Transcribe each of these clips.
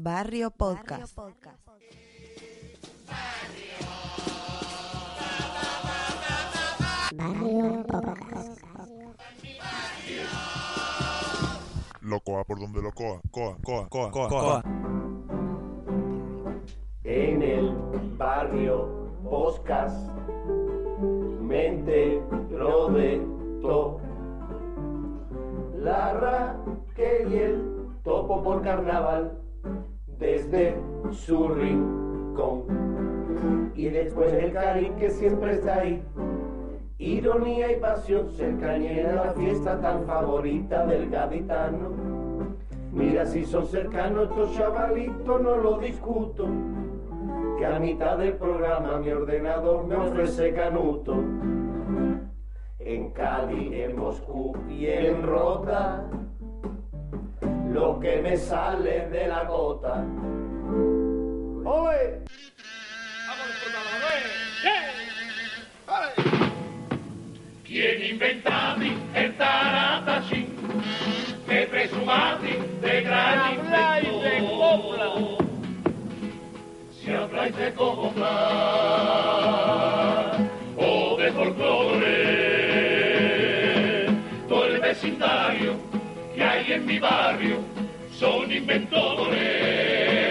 Barrio Podcast. Locoa por donde locoa. Coa, coa, coa, coa, coa. En el barrio Podcast, mente to La Raquel y el topo por carnaval, desde su rincón. Y después el Karim que siempre está ahí. Ironía y pasión, cercanía la fiesta tan favorita del gaditano. Mira si son cercanos estos chavalitos, no lo discuto. Que a mitad del programa mi ordenador me ofrece canuto. En Cali, en Moscú y en Rota, lo que me sale de la gota. ¡Oye! ¿Quién inventati el taratacín? Que presumati de gran inventor. Si habláis de copla mi barrio son inventores.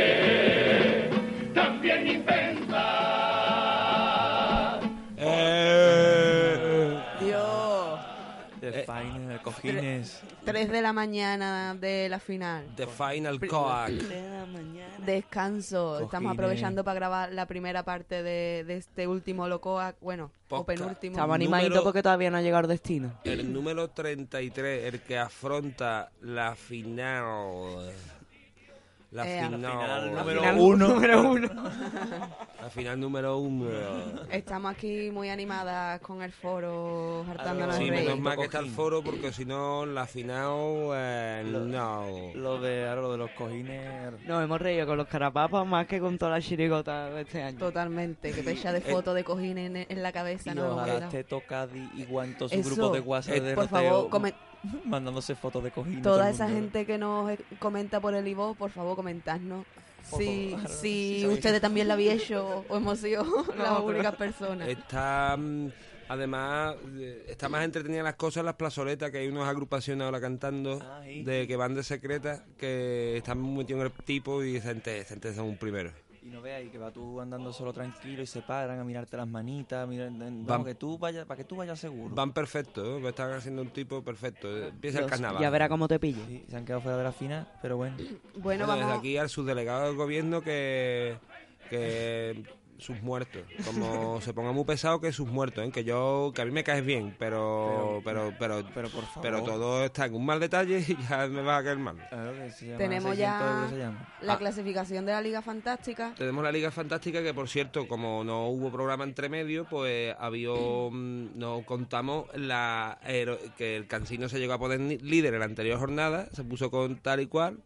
Cojines. 3 de la mañana de la final. The Final Coac. Descanso. Estamos Cojines. aprovechando para grabar la primera parte de, de este último Locoac. Bueno, o Podcast. penúltimo. Estamos animaditos Número- porque todavía no ha llegado el destino. El número 33, el que afronta la final. La Eh, final. La número final- uno. Número uno. La final número uno. Estamos aquí muy animadas con el foro, hartándonos Sí, menos mal que está el foro porque si no, la final. eh, Lo- no. Lo de, ahora lo de los cojines. Nos hemos reído con los carapapas más que con toda la chirigota de este año. Totalmente. Que pecha de foto de cojines en, en la cabeza. Y no ojalá esté Tocadi y Guanto su grupo de WhatsApp Eh, de Por favor, mandándose fotos de cojines. toda esa gente que nos eh, comenta por el Ivo, por favor, comentadnos. Si, si sí, sí. ustedes también la habéis hecho o hemos sido las únicas personas. Está. mm, Además, eh, está más entretenida las cosas en las plazoletas, que hay unas agrupaciones ahora cantando Ah, sí. de que van de secretas, que están muy metidos en el tipo y esa gente, esa gente son un primero. Y no veas, y que va tú andando solo tranquilo y se paran a mirarte las manitas, mirar, Van- vamos, que tú vayas, para que tú vayas seguro. Van perfectos, ¿eh? Están haciendo un tipo perfecto. eh. Empieza el carnaval. Ya verá cómo te pille. Sí, se han quedado fuera de la final, pero bueno. Bueno, Bueno, desde vamos. aquí al subdelegado del gobierno que, que sus muertos. Como se ponga muy pesado que sus muertos, ¿eh? que yo que a mí me caes bien, pero pero pero Pero por favor. pero todo está en un mal detalle y ya me va a caer mal. Claro que se llama Tenemos 600 ya euros se llama. La Ah. clasificación de la Liga Fantástica. Tenemos la Liga Fantástica que, por cierto, como no hubo programa entre medio, pues había, mm, no contamos la que el Cancino se llegó a poner ni- líder en la anterior jornada, se puso con tal y cual,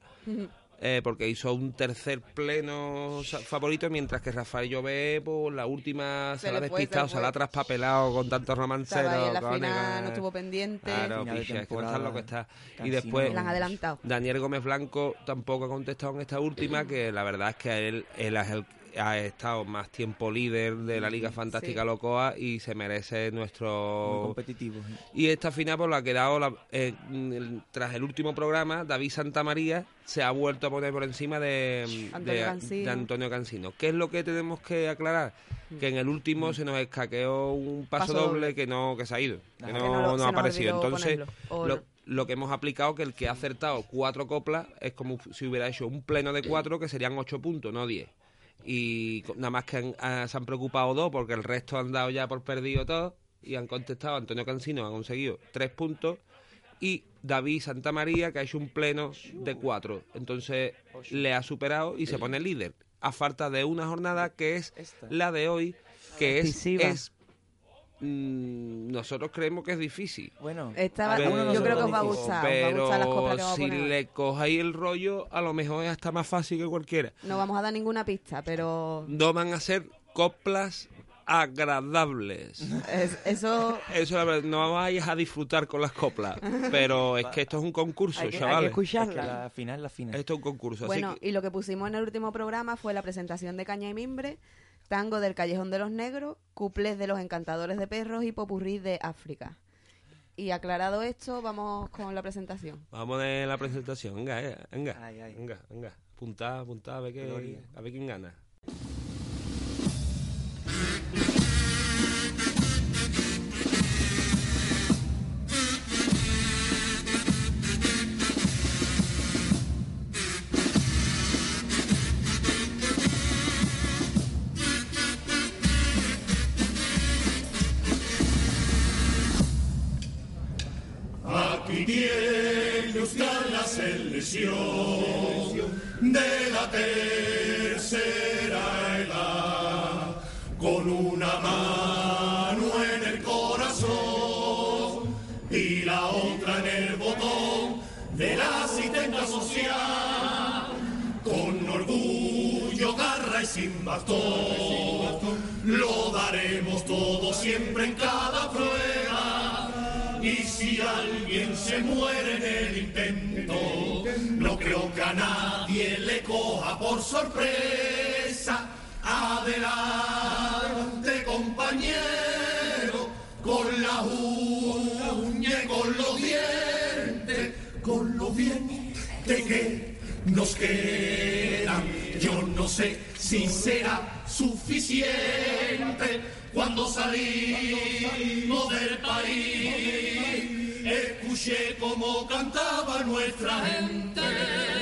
eh, porque hizo un tercer pleno favorito, mientras que Rafael Llobé, pues la última Se se, la ha despistado, se se la ha traspapelado con tantos romanceros. Estaba ahí en la final, no estuvo pendiente. Claro, picha, es que no lo que está. Y después, La han adelantado. Daniel Gómez Blanco tampoco ha contestado en esta última, que la verdad es que él, él es el- ha estado más tiempo líder de la Liga Fantástica Sí. Locoa y se merece Muy nuestro... competitivo. sí. Y esta final pues la ha quedado, la- eh, mm, tras el último programa, David Santamaría se ha vuelto a poner por encima de, Antonio de- Cancino. de Antonio Cancino. ¿Qué es lo que tenemos que aclarar? Que en el último se nos escaqueó un paso, Paso doble, que no que se ha ido, que no, Que no no ha aparecido. Entonces, lo, lo que hemos aplicado que el que ha acertado cuatro coplas es como si hubiera hecho un pleno de cuatro que serían ocho puntos, no diez. Y nada más que han- ah, se han preocupado dos porque el resto han dado ya por perdido todo y han contestado. Antonio Cancino ha conseguido tres puntos y David Santamaría que ha hecho un pleno de cuatro. Entonces le ha superado y se pone líder a falta de una jornada que es la de hoy, que es, nosotros creemos que es difícil. Bueno, Esta- yo creo que os va a gustar. os va a Pero gustar las si le cojáis el rollo, a lo mejor es hasta más fácil que cualquiera. No vamos a dar ninguna pista, pero No van a ser coplas agradables. Es- eso Eso la verdad, no vamos a disfrutar con las coplas, pero es que esto es un concurso, Hay que, hay que chavales. Es que escucharla. la final la final. Esto es un concurso, Bueno, así que y lo que pusimos en el último programa fue la presentación de Caña y Mimbre, tango del Callejón de los Negros, cuplés de los Encantadores de Perros y popurrí de África. Y aclarado esto, vamos con la presentación. vamos de la presentación. Venga, eh, venga, Ay, ay. venga, venga. Apuntá, apuntá, a ver, qué, a ver quién gana. De la tercera edad, con una mano en el corazón y la otra en el botón de la asistenta social. Con orgullo, garra y sin bastón, lo daremos todo siempre en cada prueba. Si alguien se muere en el intento, no creo que a nadie le coja por sorpresa. Adelante, compañero, con la uña con los dientes, con los dientes que nos quedan. Yo no sé si será suficiente cuando salimos del país. Escuché cómo cantaba nuestra gente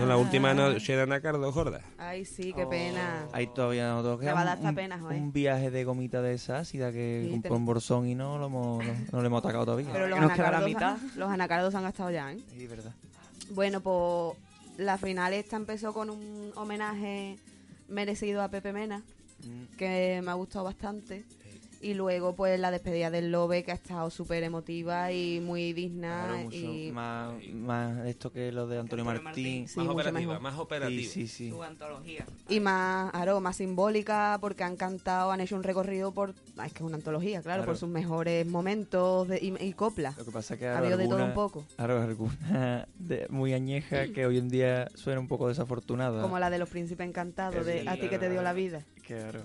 Bueno, la última noche de Anacardo, Jorda. Ay, sí, qué Oh. pena. Ahí todavía no toca. Me va a dar un, esta pena, joder. un viaje de gomita de esa ácida que Sí, compró ten- en Borsón y no lo hemos, no, no le hemos atacado todavía. Pero que los nos queda la anacardos, mitad. los anacardos han gastado ya, ¿eh? Sí, verdad. Bueno, pues la final esta empezó con un homenaje merecido a Pepe Mena, Mm. que me ha gustado bastante. Y luego, pues, la despedida del Lobe, que ha estado súper emotiva y muy digna. Claro, mucho y... más, más esto que lo de Antonio Antonio Martín. Martín. Sí, más mucho operativa, mejor. más Sí, operativa. sí, sí. Su antología. Y más, claro, más simbólica porque han cantado, han hecho un recorrido por... ah, es que es una antología, claro, Claro. por sus mejores momentos de- y, y coplas. Lo que pasa es que Ha habido de todo un poco. alguna de- muy añeja que hoy en día suena un poco desafortunada. Como la de los príncipes encantados, de A ti que te dio la vida. Claro.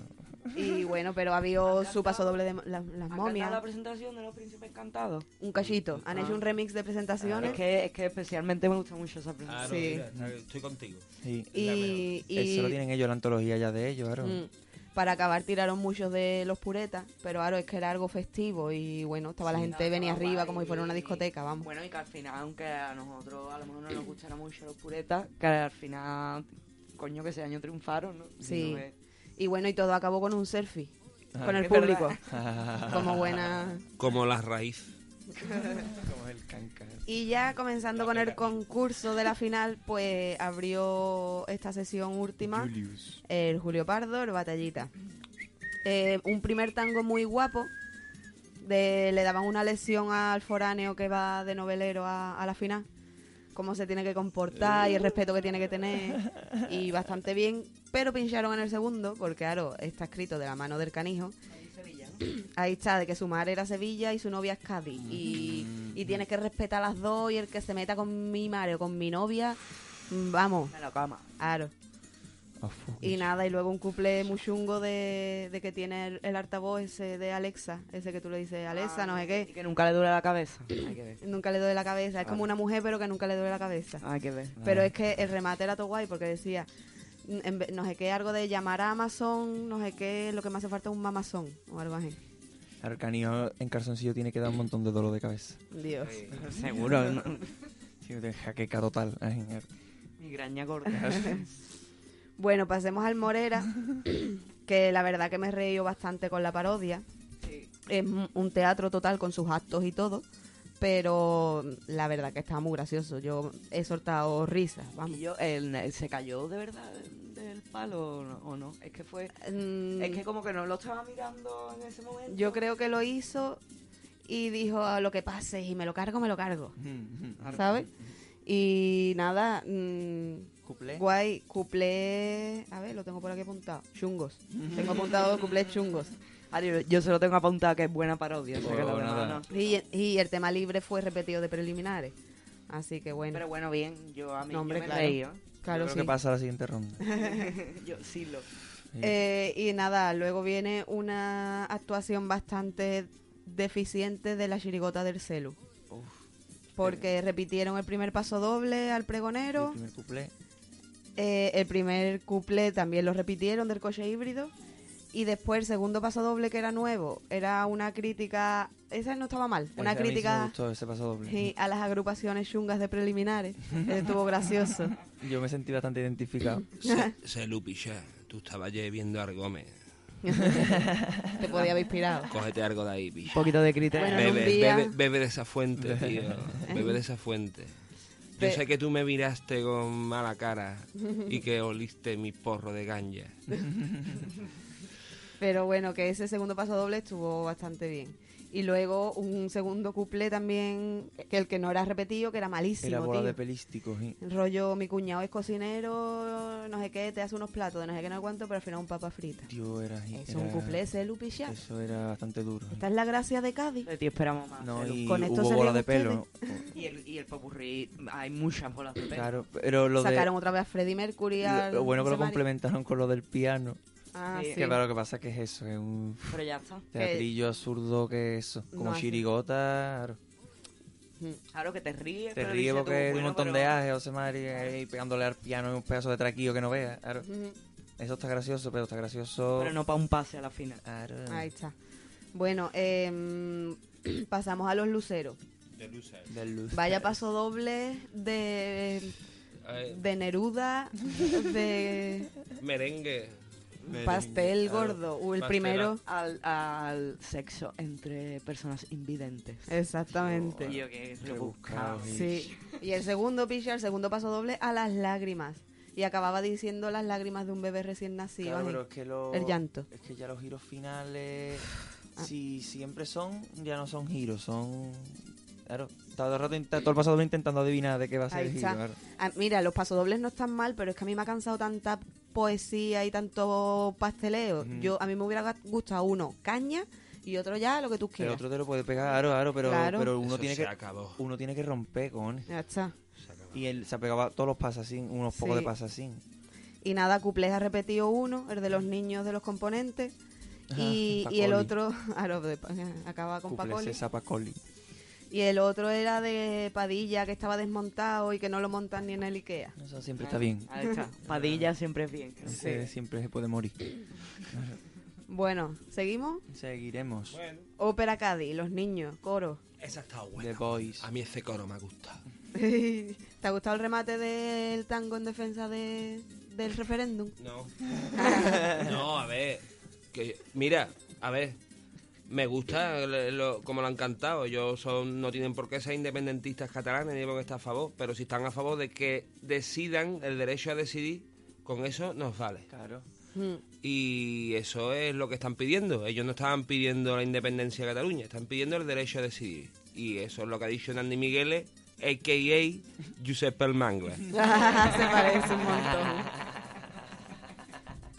Y bueno, pero ha habido su paso doble de la- las ¿Han cantado momias. la presentación de los príncipes encantados? Un cachito. Han Ah. hecho un remix de presentaciones. Es que, es que especialmente me gusta mucho esa presentación. Claro, Sí. mira, estoy contigo. Sí. y, y- Eso lo tienen ellos, la antología ya de ellos, claro. mm, para acabar tiraron muchos de los puretas, pero claro, es que era algo festivo y bueno, estaba la gente, venía arriba como si fuera una discoteca, vamos. Bueno, y que al final, aunque a nosotros a lo mejor no nos gustara mucho los puretas, que al final, coño, que ese año triunfaron, ¿no? Sí. No es- Y bueno, y todo acabó con un selfie Ah, con el público, verdad. como buena... Como la raíz. Como el canca. Y ya comenzando con el concurso de la final, pues abrió esta sesión última Julius. el Julio Pardo, el Batallita. Eh, un primer tango muy guapo. De, le daban una lección al foráneo que va de novelero a, a la final. Cómo se tiene que comportar y el respeto que tiene que tener. Y bastante bien. Pero pincharon en el segundo, porque claro, está escrito de la mano del canijo. Ahí está, de que su madre era Sevilla y su novia es Cádiz. Y, y tienes que respetar a las dos y el que se meta con mi madre o con mi novia, mm, vamos, En la cama. claro. Fu- Y nada, y luego un couple muy chungo de, de que tiene el, el altavoz ese de Alexa, ese que tú le dices Alexa, no sé Y qué. que nunca le duele la cabeza. Hay que ver. Nunca le duele la cabeza, es como una mujer pero que nunca le duele la cabeza. Hay que ver. Pero es que el remate era todo guay porque decía, en vez- no sé qué, algo de llamar a Amazon, no sé qué, lo que me hace falta es un mamazón o algo así. El canijo en calzoncillo tiene que dar un montón de dolor de cabeza. Dios. Seguro. ¿no? Sí, de jaqueca total. Migraña gorda. Bueno, pasemos al Morera, que la verdad que me he reído bastante con la parodia. Sí. es un teatro total con sus actos y todo, pero la verdad que estaba muy gracioso. Yo he soltado risas, Y vamos. yo, él, él se cayó de verdad del palo o no, o no? Es que fue. Mm, Es que como que no lo estaba mirando en ese momento. yo creo que lo hizo y dijo "A lo que pase y me lo cargo, me lo cargo, ¿sabes? Y nada, mm, ¿Cuplé? guay, cuplé, a ver, lo tengo por aquí apuntado, chungos. Tengo apuntado cuplé chungos. Yo, yo se lo tengo apuntado que es buena parodia. o sea que Oh, no. Y, y el tema libre fue repetido de preliminares. Así que bueno, Pero bueno, bien, yo a mí No, hombre, yo me claro. reí, ¿eh? claro, Creo sí. que pasa a la siguiente ronda. yo sí lo. Sí. Eh, y nada, luego viene una actuación bastante deficiente de la chirigota del celu. Uf. Porque repitieron el primer paso doble al El pregonero, primer cuplé. Eh, el primer couple también lo repitieron del coche híbrido, y después el segundo paso doble que era nuevo, era una crítica, esa no estaba mal, una Ese a mí sí me crítica gustó, ese paso doble. sí, a las agrupaciones chungas de preliminares. Estuvo gracioso. Yo me sentí bastante identificado. Se, se lupicha. Tú estabas ayer viendo a Gómez. Te podía haber inspirado. Cógete algo de ahí, Un picha. poquito de criterio. Bueno, en un Bebe, día- bebe, bebe de esa fuente, tío. Bebe de esa fuente. Yo sé que tú me miraste con mala cara y que oliste mi porro de ganja. Pero bueno, que ese segundo paso doble estuvo bastante bien. Y luego un segundo couple también, que el que no era repetido, que era malísimo, Era bola tío. de pelísticos. sí. Rollo, mi cuñado es cocinero, no sé qué, te hace unos platos de no sé qué, no sé cuánto, pero al final un papa frita. Tío, era. Es un couple ese. Eso era bastante duro. Esta es la gracia de Cádiz. De ti esperamos más. No, y Con esto hubo bola de pelo. y... el, y el popurrí, hay muchas bolas de pelo. Claro, pero lo de. Sacaron otra vez a Freddie Mercury. al Lo bueno que lo complementaron con lo del piano. Ah, Sí. Que claro, lo que pasa es que es eso, es un Pero ya está. teatrillo absurdo que eso. Como No chirigota, claro. Claro que te ríes. Te pero ríes dices tú, porque hay un bueno, montón pero- de ajes, José María, ahí pegándole al piano en un pedazo de traquillo que no veas. Claro. Ujú. Eso está gracioso, pero está gracioso. Pero no para un pase a la final. Claro. Ahí está. Bueno, em, pasamos a los luceros. Del luz. Vaya paso doble de Eh, de Neruda, de merengue. Pastel gordo. O el pastela. primero. Al, al sexo entre personas invidentes. Exactamente. Tío, que Rebuscado. Sí. Y el segundo picha, el segundo paso doble, a las lágrimas. Y acababa diciendo las lágrimas de un bebé recién nacido. Claro, pero es que lo- El llanto. Es que ya los giros finales, Ah. si siempre son, ya no son giros, son... Claro, todo el rato, todo el pasado intentando adivinar de qué va a ser el claro. Ah, mira, los pasodobles no están mal, pero es que a mí me ha cansado tanta poesía y tanto pasteleo. Yo A mí me hubiera gustado uno, caña, y otro ya, lo que tú El quieras. otro te lo puede pegar, claro, claro, pero, Claro. pero uno Eso tiene que acabó. uno tiene que romper, cojones. Ya está. Y él se pegaba todos los pasasín, unos pocos Sí. de pasasín. Y nada, Cuplés ha repetido uno, el de los niños de los componentes. Y, y el otro, claro, de- acaba con Cuplés Pacoli. esa Pacoli. Y el otro era de Padilla, que estaba desmontado y que no lo montan ni en el Ikea. Eso siempre está bien. Ahí está. Padilla siempre es bien. Ese Siempre se puede morir. Bueno, ¿seguimos? Seguiremos. Bueno, Ópera Cádiz, los niños, coro. esa está The buena. Boys. A mí ese coro me ha gustado. ¿Te ha gustado el remate del tango en defensa de, del referéndum? No. no, a ver. Que, mira, a ver. Me gusta lo- como lo han cantado. Ellos son, no tienen por qué ser independentistas catalanes ni por qué estar a favor. Pero si están a favor de que decidan el derecho a decidir, con eso nos vale. Claro. Mm. Y eso es lo que están pidiendo. Ellos no estaban pidiendo la independencia de Cataluña, están pidiendo el derecho a decidir. Y eso es lo que ha dicho Nandi Migueles, a.k.a. Giuseppe el Mangla. Se parece un montón.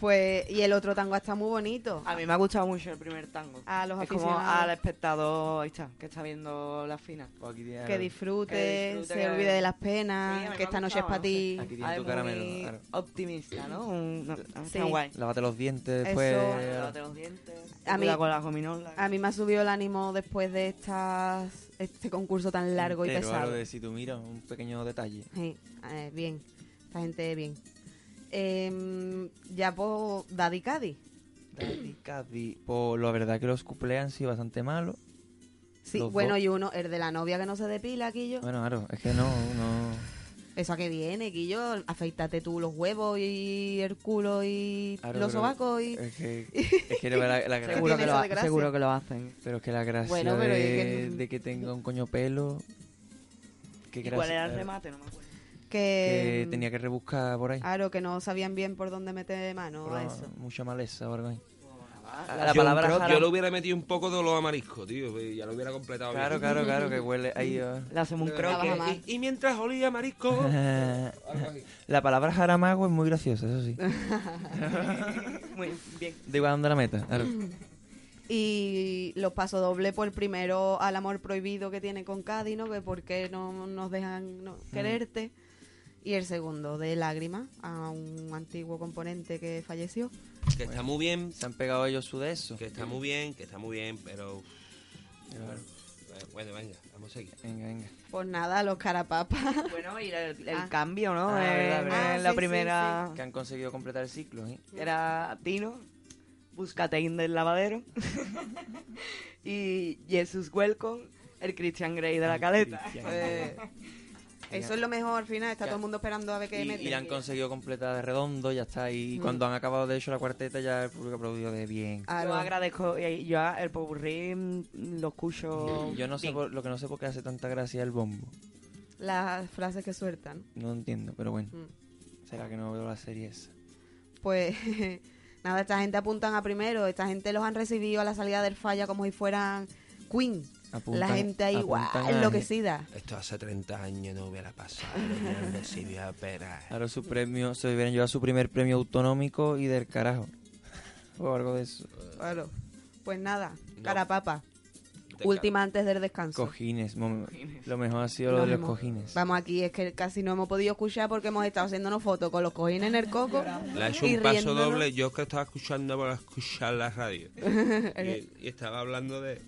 Pues, y el otro tango está muy bonito. A mí me ha gustado mucho el primer tango. A los es como al espectador ahí está, que está viendo la final. Pues aquí tiene- Que disfrute, Que disfrute, se que- olvide de las Sí, penas, me que esta noche es para no ti. Aquí tiene Ay, tu caramelo. claro. optimista, ¿no? Un, no, está Sí. guay. Lávate los dientes después. Eso. Lávate los dientes. A mí- con gominolas. A mí me ha subido el ánimo después de estas, este concurso tan largo y Entero, pesado. algo de si tú miras un pequeño detalle. Sí, eh, bien, esta gente bien. Em, ya por Daddy Caddy. Daddy Caddy. Pues la verdad que los cuplés han sido bastante malos. Sí, Los bueno, dos. y uno, el de la novia que no se depila, Quillo. Bueno, claro, es que no, no. Eso a que viene, Quillo. Afeítate tú los huevos y el culo y claro, los sobacos y... Es que, es que la, la gracia- seguro, que lo, de gracia. seguro que lo hacen. pero es que la gracia Bueno, pero de, es que- de que tenga un coño pelo. Que ¿Y cuál era el remate? No me acuerdo. Que, Que tenía que rebuscar por ahí. Claro, que no sabían bien por dónde meter mano Por a la- eso. Mucha maleza o algo ahí. La yo, palabra creo- jara- yo le hubiera metido un poco de olor a marisco, tío, y ya lo hubiera completado Claro, bien. claro, claro, que huele ahí. uh. Le hacemos un croque. Y, y mientras olía marisco... La palabra jaramago es muy graciosa, eso sí. Muy bien. De igual dónde la meta. Claro. Y los pasos doble por el primero al amor prohibido que tiene con Cádiz, ¿no? Que por qué no nos dejan no, quererte. Y el segundo de lágrimas a un antiguo componente que falleció. Que está muy bien, Se han pegado ellos su de eso. que está muy bien, que está muy bien, pero... Bueno, bueno, venga, vamos a seguir. Venga, venga. Pues nada, los carapapas. Bueno, y el, el Ah. cambio, ¿no? Ah, Eh, verdad. en Ah, la sí, primera Que han conseguido completar el ciclo, ¿eh? era Tino, Buscatein del lavadero y Jesus Welcome, el Christian Grey de la caleta. Christian Eso es lo mejor al final. Está Ya. todo el mundo esperando a ver qué Y, mete. y la han conseguido completar de redondo, ya está. Y Mm. cuando han acabado de hecho la cuarteta, ya el público aplaudió de bien. Ah, no. agradezco, y yo el popurrí lo escucho. Yo no sé por- lo que no sé por qué hace tanta gracia el bombo. Las frases que sueltan. No entiendo, pero bueno. Mm. Será que no veo la serie esa. Pues nada, esta gente apuntan a primero. Esta gente los han recibido a la salida del falla como si fueran Queen. Apuntan- la gente ahí, a- enloquecida. Esto hace 30 años no hubiera pasado, no recibió apenas. Claro, su premio, se hubieran llevado su primer premio autonómico y del carajo. O algo de eso. Claro. Pues nada, No. carapapa. Última antes del descanso. Cojines. Lo mejor ha sido lo de los cojines. Vamos aquí, es que casi no hemos podido escuchar porque hemos estado haciéndonos fotos con los cojines en el coco. Le ha hecho un paso riéndonos. doble. Yo que estaba escuchando para escuchar la radio. y, y estaba hablando de.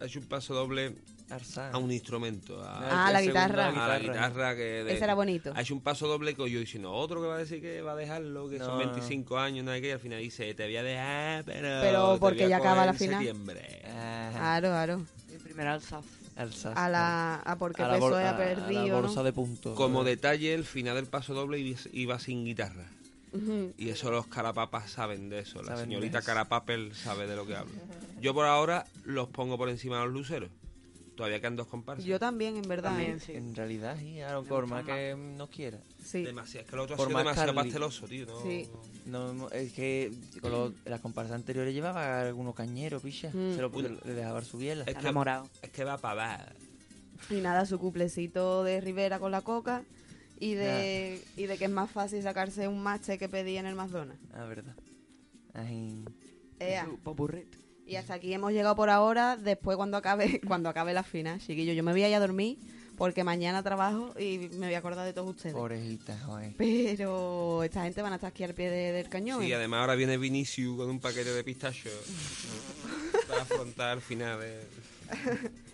Ha hecho un paso doble Arsán. a un instrumento. A, Ah, la segundo, guitarra. a la guitarra que. de- Ese era bonito. Ha hecho un paso doble que yo diciendo otro que va a decir que va a dejarlo, que son No. 25 años, nada que y al final dice, te voy a dejar, pero. Pero te porque voy a ya acaba la final. septiembre. Ah, Claro, claro. El primer alzaz. Alsace, a la a porque a la, PSOE a- ha a perdido, la ¿no? bolsa de puntos. Como detalle, el final del paso doble iba sin guitarra. Y eso los carapapas saben de eso. La Saben señorita. Carapapel sabe de lo que habla. Yo por ahora los pongo por encima de los luceros. Todavía quedan dos comparsas. Yo también, en verdad. También, ¿eh? sí. En realidad, sí, a lo por más que nos quiera. Sí. Demasiado. Es que el otro ha Por sido más demasiado Carly. pasteloso, tío. No... Sí. No, no, es que con los- las comparsas anteriores llevaba algunos cañeros, picha. Mm. Se lo le dejaba su biela. Es Está que, enamorado. es que va para dar. Y nada, su cuplecito de Rivera con la coca y de, y de que es más fácil sacarse un mache que pedí en el McDonald's. Ah, verdad. Ay, Ea. Y hasta aquí hemos llegado por ahora. Después, cuando acabe cuando acabe la final, chiquillo, yo me voy a ir a dormir porque mañana trabajo y me voy a acordar de todos ustedes. orejita, joder. Pero esta gente van a estar aquí al pie de- del cañón. Sí, ¿eh? además ahora viene Vinicius con un paquete de pistachos para afrontar el final. De...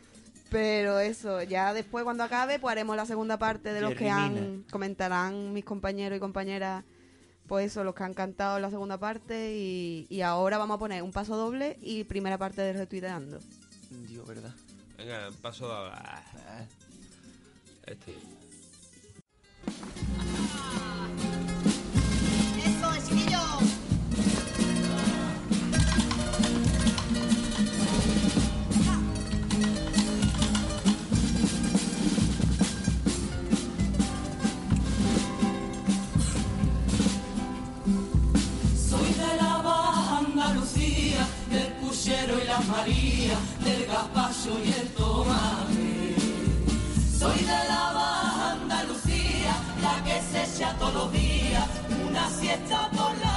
Pero eso, ya después cuando acabe, pues haremos la segunda parte de los que han comentarán mis compañeros y compañeras, pues eso, los que han cantado la segunda parte y, y ahora vamos a poner un paso doble y primera parte de retuiteando. Dios, verdad. Venga, paso de ahora. Ah, Este. Marías, del gazpacho y el tomate. Soy de la Baja Andalucía, la que se echa todos los días, una siesta por la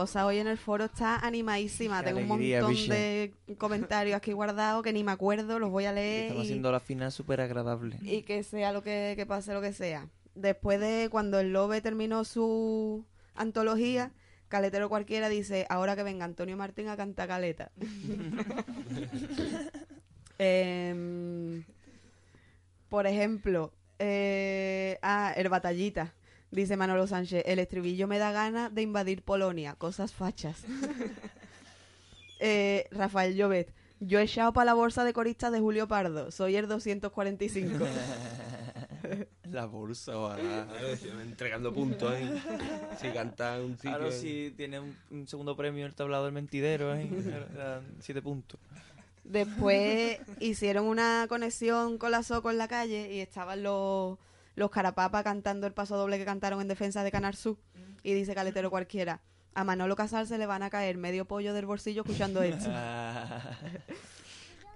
cosa hoy en el foro está animadísima. Qué Tengo un montón biche. de comentarios aquí guardados que ni me acuerdo, los voy a leer. Estamos y- haciendo la final súper agradable. y que sea lo que, que pase lo que sea. Después de cuando el Lobe terminó su antología, Caletero cualquiera dice, ahora que venga Antonio Martín a cantar caleta. Em, por ejemplo, eh, ah, el batallita. Dice Manolo Sánchez, el estribillo me da ganas de invadir Polonia, cosas fachas. Eh, Rafael Llobet, yo he echado para la bolsa de coristas de Julio Pardo, soy el 245. la bolsa, ojalá. Entregando puntos, ¿eh? Si canta un sitio. Claro, si tiene un, un segundo premio el tablado del mentidero, ¿eh? Eran siete puntos. Después hicieron una conexión con la Soco en la calle y estaban los, los Carapapa cantando el paso doble que cantaron en defensa de Canar Sur. Y dice Caletero cualquiera, a Manolo Casal se le van a caer medio pollo del bolsillo escuchando esto.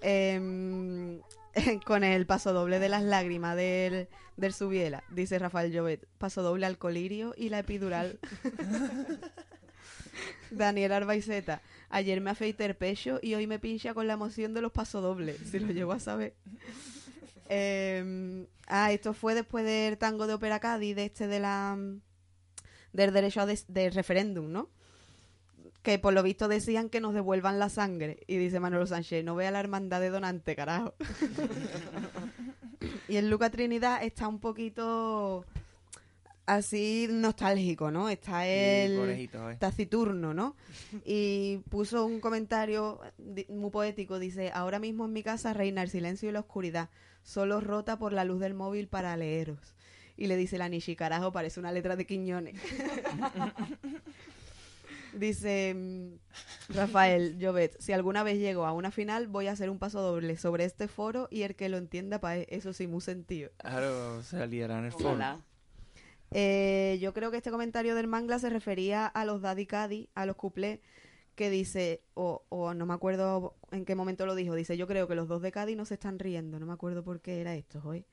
Em, con el paso doble de las lágrimas del, del Subiela, dice Rafael Llobet. Paso doble al colirio y la epidural. Daniel Arbaiceta. Ayer me afeité el pecho y hoy me pincha con la emoción de los pasodobles, si lo llego a saber. Eh, ah, esto fue después del tango de Ópera Cádiz, de este de la del derecho a del referéndum, ¿no? Que por lo visto decían que nos devuelvan la sangre. Y dice Manolo Sánchez, no vea la hermandad de donante, carajo. y el Luca Trinidad está un poquito así nostálgico, ¿no? Está el pobrecito, eh. taciturno, ¿no? Y puso un comentario muy poético, dice, ahora mismo en mi casa reina el silencio y la oscuridad, solo rota por la luz del móvil para leeros. Y le dice la Nishi, carajo, parece una letra de Quiñones. dice mm, Rafael Llobet, si alguna vez llego a una final voy a hacer un paso doble sobre este foro y el que lo entienda, pa eso sí, muy sentido. Claro, se liará en el foro. Ojalá. Eh, yo creo que este comentario del mangla se refería a los Daddy Caddy, a los cuplés, que dice, o, o no me acuerdo en qué momento lo dijo, dice, yo creo que los dos de Cádiz no se están riendo, no me acuerdo por qué era esto hoy.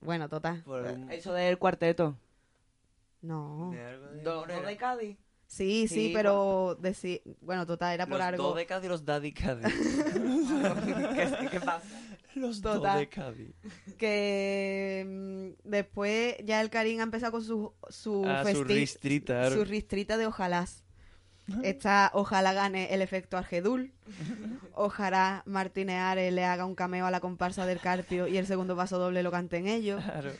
Bueno, total. Por un- Eso del cuarteto. No. de algo de ¿Dos de Cádiz? Sí, sí, Sí, pero deci- bueno, total, era por Los algo. dos de Cádiz y los Daddy Cádiz. ¿Qué, qué pasa? Los Total. dos de Cádiz. que mm, después ya el Karim ha empezado con su su Ah, su festi- ristrita, su ristrita de ojalás. Está ojalá gane el efecto Argedul. Ojalá Martínez Ares le haga un cameo a la comparsa del Carpio y el segundo paso doble lo canten ellos. Claro.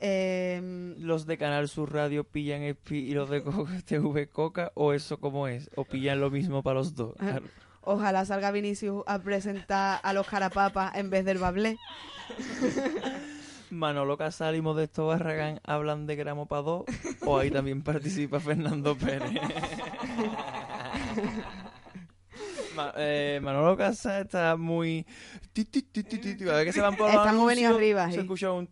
Eh, Los de Canal Sur Radio pillan el pi y los de Co- TV Coca, o eso como es, o pillan lo mismo para los dos. Claro. Ojalá salga Vinicius a presentar a los carapapas en vez del bablé. Manolo Casal y Modesto Barragán hablan de gramo para dos, o ahí también participa Fernando Pérez. Manolo Casal está muy. A ver que se van por Está muy venido arriba. Se escucha un.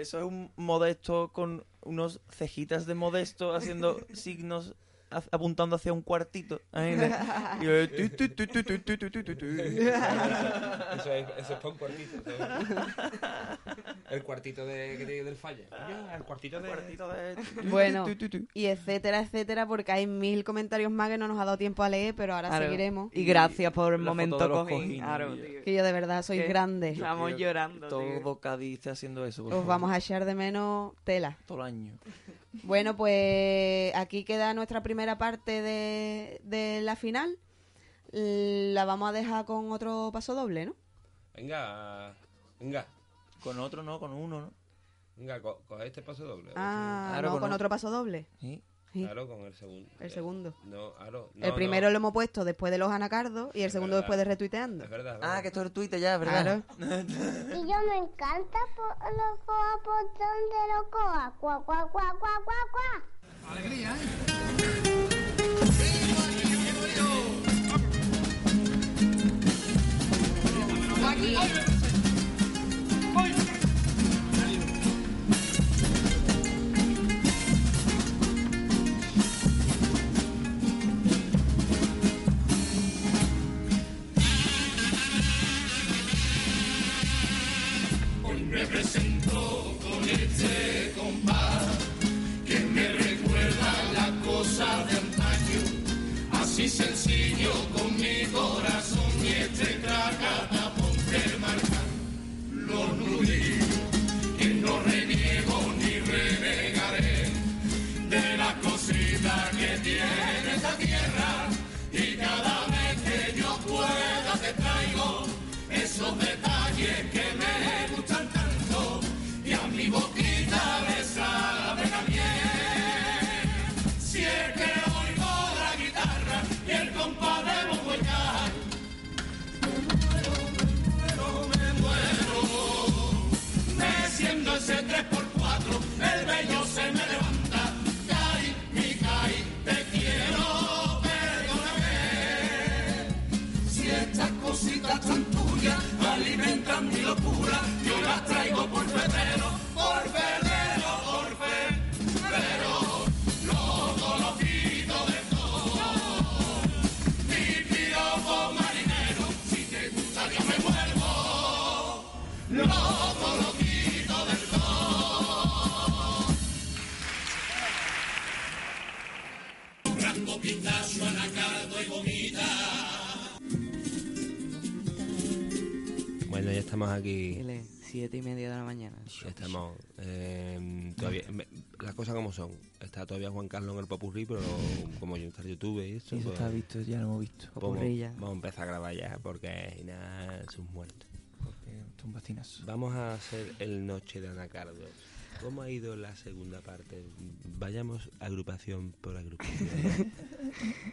Eso es un modesto con unos cejitas de modesto haciendo signos apuntando hacia un cuartito. Eso, es, un cuartito. El cuartito de, que del falla. El cuartito de... Bueno, y etcétera, etcétera, porque hay mil comentarios más que no nos ha dado tiempo a leer, pero ahora seguiremos. Y gracias por el momento cojín. Claro, que yo de verdad soy ¿Qué? grande. Estamos llorando. Todo tío. Haciendo eso. Os vamos a echar de menos tela. Todo el año. Bueno, pues aquí queda nuestra primera parte de, de la final. La vamos a dejar con otro paso doble, ¿no? Venga, venga, Con otro no, con uno, ¿no? venga, co- coge este paso doble. Ah, Claro, no, con con otro. otro paso doble. Sí. Claro, con el segundo. el Eh, segundo. No, claro. el no, primero no. lo hemos puesto después de los anacardos y el Es segundo verdad. después de retuiteando. Es verdad. es Ah, verdad. que esto es el Twitter ya, ¿verdad? Claro. Y yo me encanta por los coa por donde los coa. Cuá, cuá, cuá, cuá, cuá, cuá. Te quiero Yeah. Estamos aquí. Siete y media de la mañana. Ya estamos. eh, todavía, me- las cosas como son. Está todavía Juan Carlos en el Popurrí, pero como yo está en YouTube y eso pues, está visto, ya lo hemos visto. Popurrí ya. vamos a empezar a grabar ya porque nada, es un muerto. Porque un bastinazo. Vamos a hacer el Noche de Anacardo. ¿Cómo ha ido la segunda parte? Vayamos agrupación por agrupación.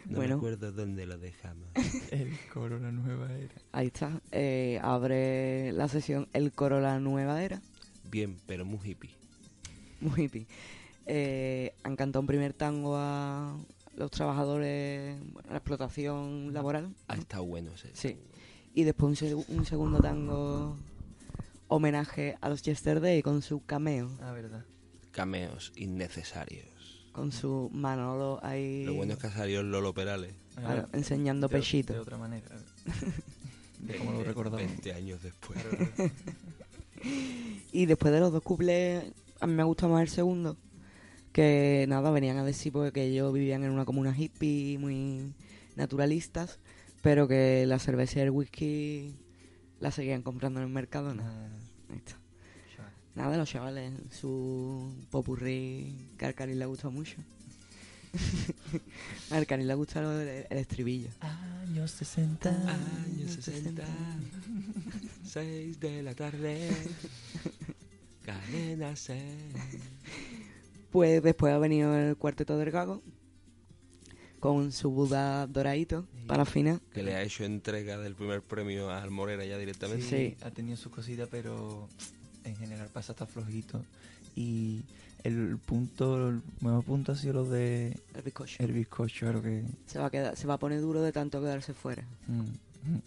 No Bueno. recuerdo dónde lo dejamos. El coro, la nueva era. Ahí está. Eh, abre la sesión El Coro La Nueva Era. Bien, pero muy hippie. Muy hippie. Eh, han cantado un primer tango a los trabajadores, bueno, a la explotación laboral. Ha estado bueno ese. Sí. Y después un, seg- un segundo tango homenaje a los Yesterday con su cameo, Ah, verdad. Cameos innecesarios. con su Manolo ahí Lo bueno es que ha salido el Lolo Perales. claro, enseñando de, pechito. De otra manera. De cómo lo recordamos. 20 años después. Y después de los dos cuplés, a mí me gusta más el segundo. Que nada, venían a decir porque que ellos vivían en una comuna hippie, muy naturalistas, pero que la cerveza y el whisky la seguían comprando en el mercado. ¿no? Ah, chaval. Nada, los chavales, su popurrí, que al Cari le gusta mucho. al Cari le gusta lo del- el estribillo. Años 60. Años 60, 6 de la tarde, cadena 6. Pues después ha venido el cuarteto del Gago con su Buda doradito para la final. Que le ha hecho entrega del primer premio a Almorera ya directamente. Sí. Ha tenido sus cositas, pero en general pasa hasta flojito. Y el punto, el mejor punto ha sido lo de El bizcocho. el bizcocho, claro que... Se va a quedar, se va a poner duro de tanto quedarse fuera. mm, mm.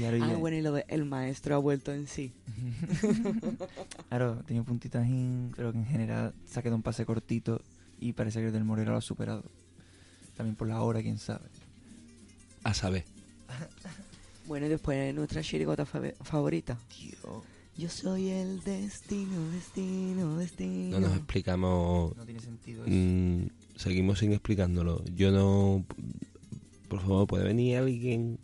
Y ahora Ah, ya- bueno, y lo de el maestro ha vuelto en sí. Claro, tenía puntitas in, pero que en general se ha quedado un pase cortito y parece que el del Morera lo ha superado. También por la hora, quién sabe. A saber. Bueno, y después nuestra chirigota fa- favorita. Yo soy el destino, destino, destino. No nos explicamos. no tiene sentido eso. mm, seguimos sin explicándolo. Yo no. Por favor, puede venir alguien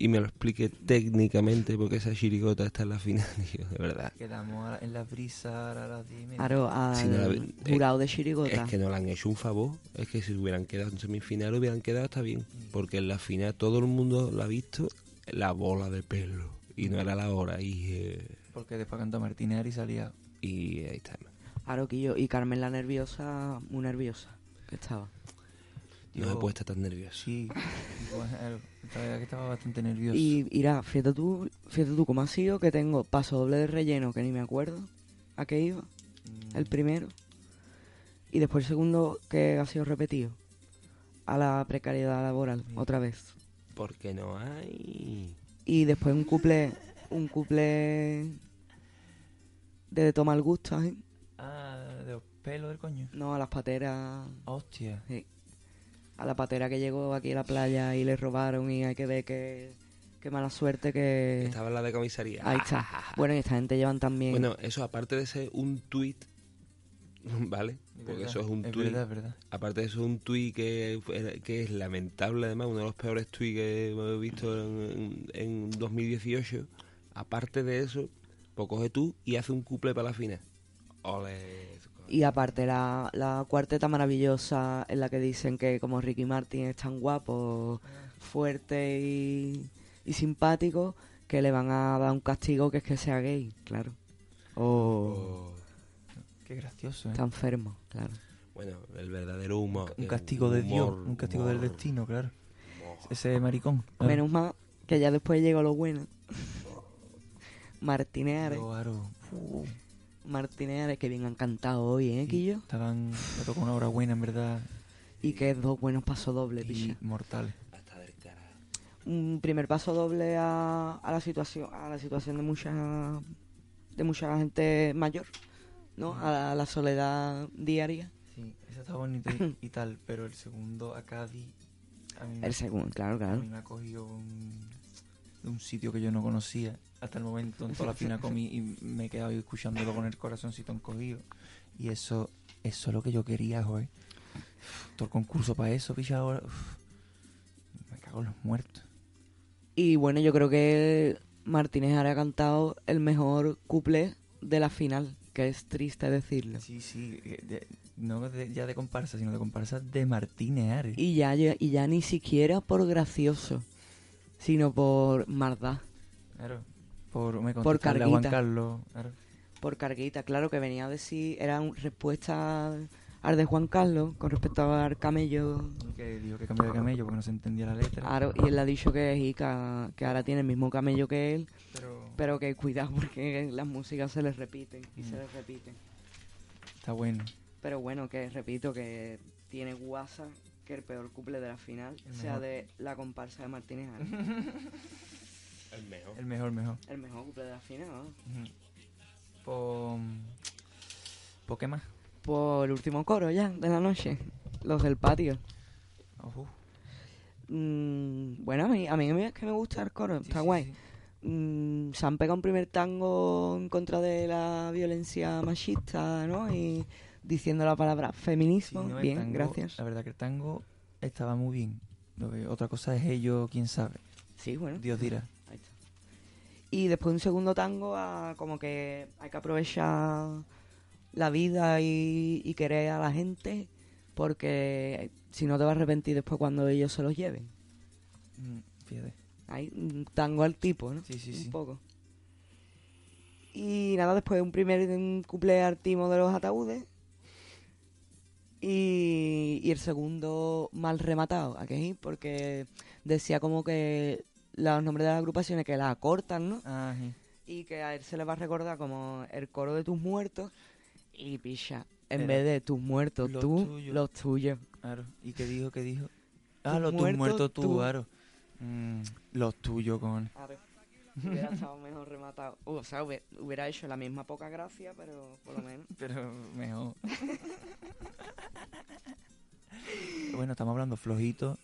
y me lo explique técnicamente porque esa chirigota está en la final. Tío, de verdad. Quedamos a la- en la brisa a las 10 y media. Claro, al Si no la ve- jurado de chirigota. Es que no le han hecho un favor. Es que si hubieran quedado en semifinal, hubieran quedado hasta bien. Porque en la final todo el mundo la ha visto la bola de pelo. Y no era la hora. Y, eh, Porque después cantó Martínez y salía. y ahí está. Claro, que yo. Y Carmen la nerviosa, muy nerviosa que estaba. No se Yo- puede estar tan nervioso. Sí, bueno, la verdad que estaba bastante nervioso. Y irá, fíjate tú, fíjate tú cómo ha sido que tengo paso doble de relleno que ni me acuerdo a qué iba, Mm, el primero. Y después el segundo que ha sido repetido. A la precariedad laboral, otra vez. Porque no hay. Y después un couple, un couple de tomar el gusto, ¿eh? Ah, de los pelos del coño. No, a las pateras, Hostia. sí. A la patera que llegó aquí a la playa y le robaron y hay que ver que, qué mala suerte que... Estaba en la de comisaría. Ahí está. Bueno, y esta gente llevan también... Bueno, eso aparte de ser un tuit, ¿vale? Porque verdad, eso es un es tuit. verdad, es verdad. Aparte de eso es un tuit que, fue- que es lamentable, además, uno de los peores tuits que hemos visto en, en, en 2018. Aparte de eso, pues coge tú y hace un couple para la final. Ole. Y aparte la, la cuarteta maravillosa en la que dicen que como Ricky Martin es tan guapo, fuerte y, y simpático, que le van a dar un castigo que es que sea gay, claro. O Oh. Qué gracioso, ¿eh? está enfermo, claro. Bueno, el verdadero humor. Un castigo de Dios, un castigo del destino, claro. humor. Ese maricón. claro. Menos mal que ya después llegó lo bueno. Martínez Ares. Pero, Aro, uh, Martínez Ares, que bien han cantado hoy, ¿eh, Quillo? Estaban, me tocó una hora buena, en verdad. Y que dos buenos pasos dobles, Y picha. mortales. Hasta del carajo. un primer paso doble a, a la situación a la situación de mucha de mucha gente mayor no a la, a la soledad diaria Sí, esa está bonita y, y tal, pero el segundo a Cádiz. A mí, me- el segundo claro a claro mí me ha cogido un, de un sitio que yo no conocía. Hasta el momento en toda la fina comí y me he quedado escuchándolo con el corazoncito encogido. Y eso, eso es lo que yo quería, joder. Todo el concurso para eso, picha, ahora. uf, me cago en los muertos. Y bueno, yo creo que Martínez ahora ha cantado el mejor couple de la final, que es triste decirlo. Sí, sí, eh, de- no de- ya de comparsa, sino de comparsa de Martínez. Y ya, y ya ni siquiera por gracioso, sino por maldad, Claro, por, me Por Juan carguita. Carlos. Por carguita. Claro que venía a decir, era una respuesta al de Juan Carlos con respecto al camello. Que dijo que cambió de camello porque no se entendía la letra. Claro, y él le ha dicho que es Ica, que ahora tiene el mismo camello que él, Pero pero que cuidado porque las músicas se les repiten y se Mm. les repiten. está bueno. Pero bueno, que repito que tiene guasa que el peor couple de la final sea de la comparsa de Martínez. El mejor. El mejor, mejor. el mejor couple de la final, ¿no? Por... ¿Por qué más? Por el último coro ya, de la noche. Los del patio. Mm, bueno, a mí, a mí es que me gusta el coro, Sí, está sí, guay. sí. Mm, se han pegado un primer tango en contra de la violencia machista, ¿no? Y diciendo la palabra Sí, feminismo. no, Bien, tango- gracias. La verdad que el tango estaba muy bien. Otra cosa es ello, quién sabe. Sí, bueno. Dios dirá. Y después un segundo tango, a como que hay que aprovechar la vida y, y querer a la gente, porque si no te vas a arrepentir después cuando ellos se los lleven. Mm, Fíjate. Hay un tango al tipo, ¿no? Sí, sí, un sí. poco. Y nada, después un primer un couple al timo de los ataúdes. Y, y el segundo mal rematado, ¿a qué? Porque decía como que los nombres de las agrupaciones que las acortan, ¿no? Ah, sí. Y que a él se le va a recordar como el coro de tus muertos. Y picha, en vez de tus muertos, los tú, tuyos. los tuyos. Claro. ¿Y qué dijo? ¿Qué dijo? Ah, los tus muertos, muertos tú, tú. claro. Mm, los tuyos con... A ver, hubiera estado mejor rematado. O sea, hubiera, hubiera hecho la misma poca gracia, pero por lo menos. Pero mejor. bueno, estamos hablando flojito.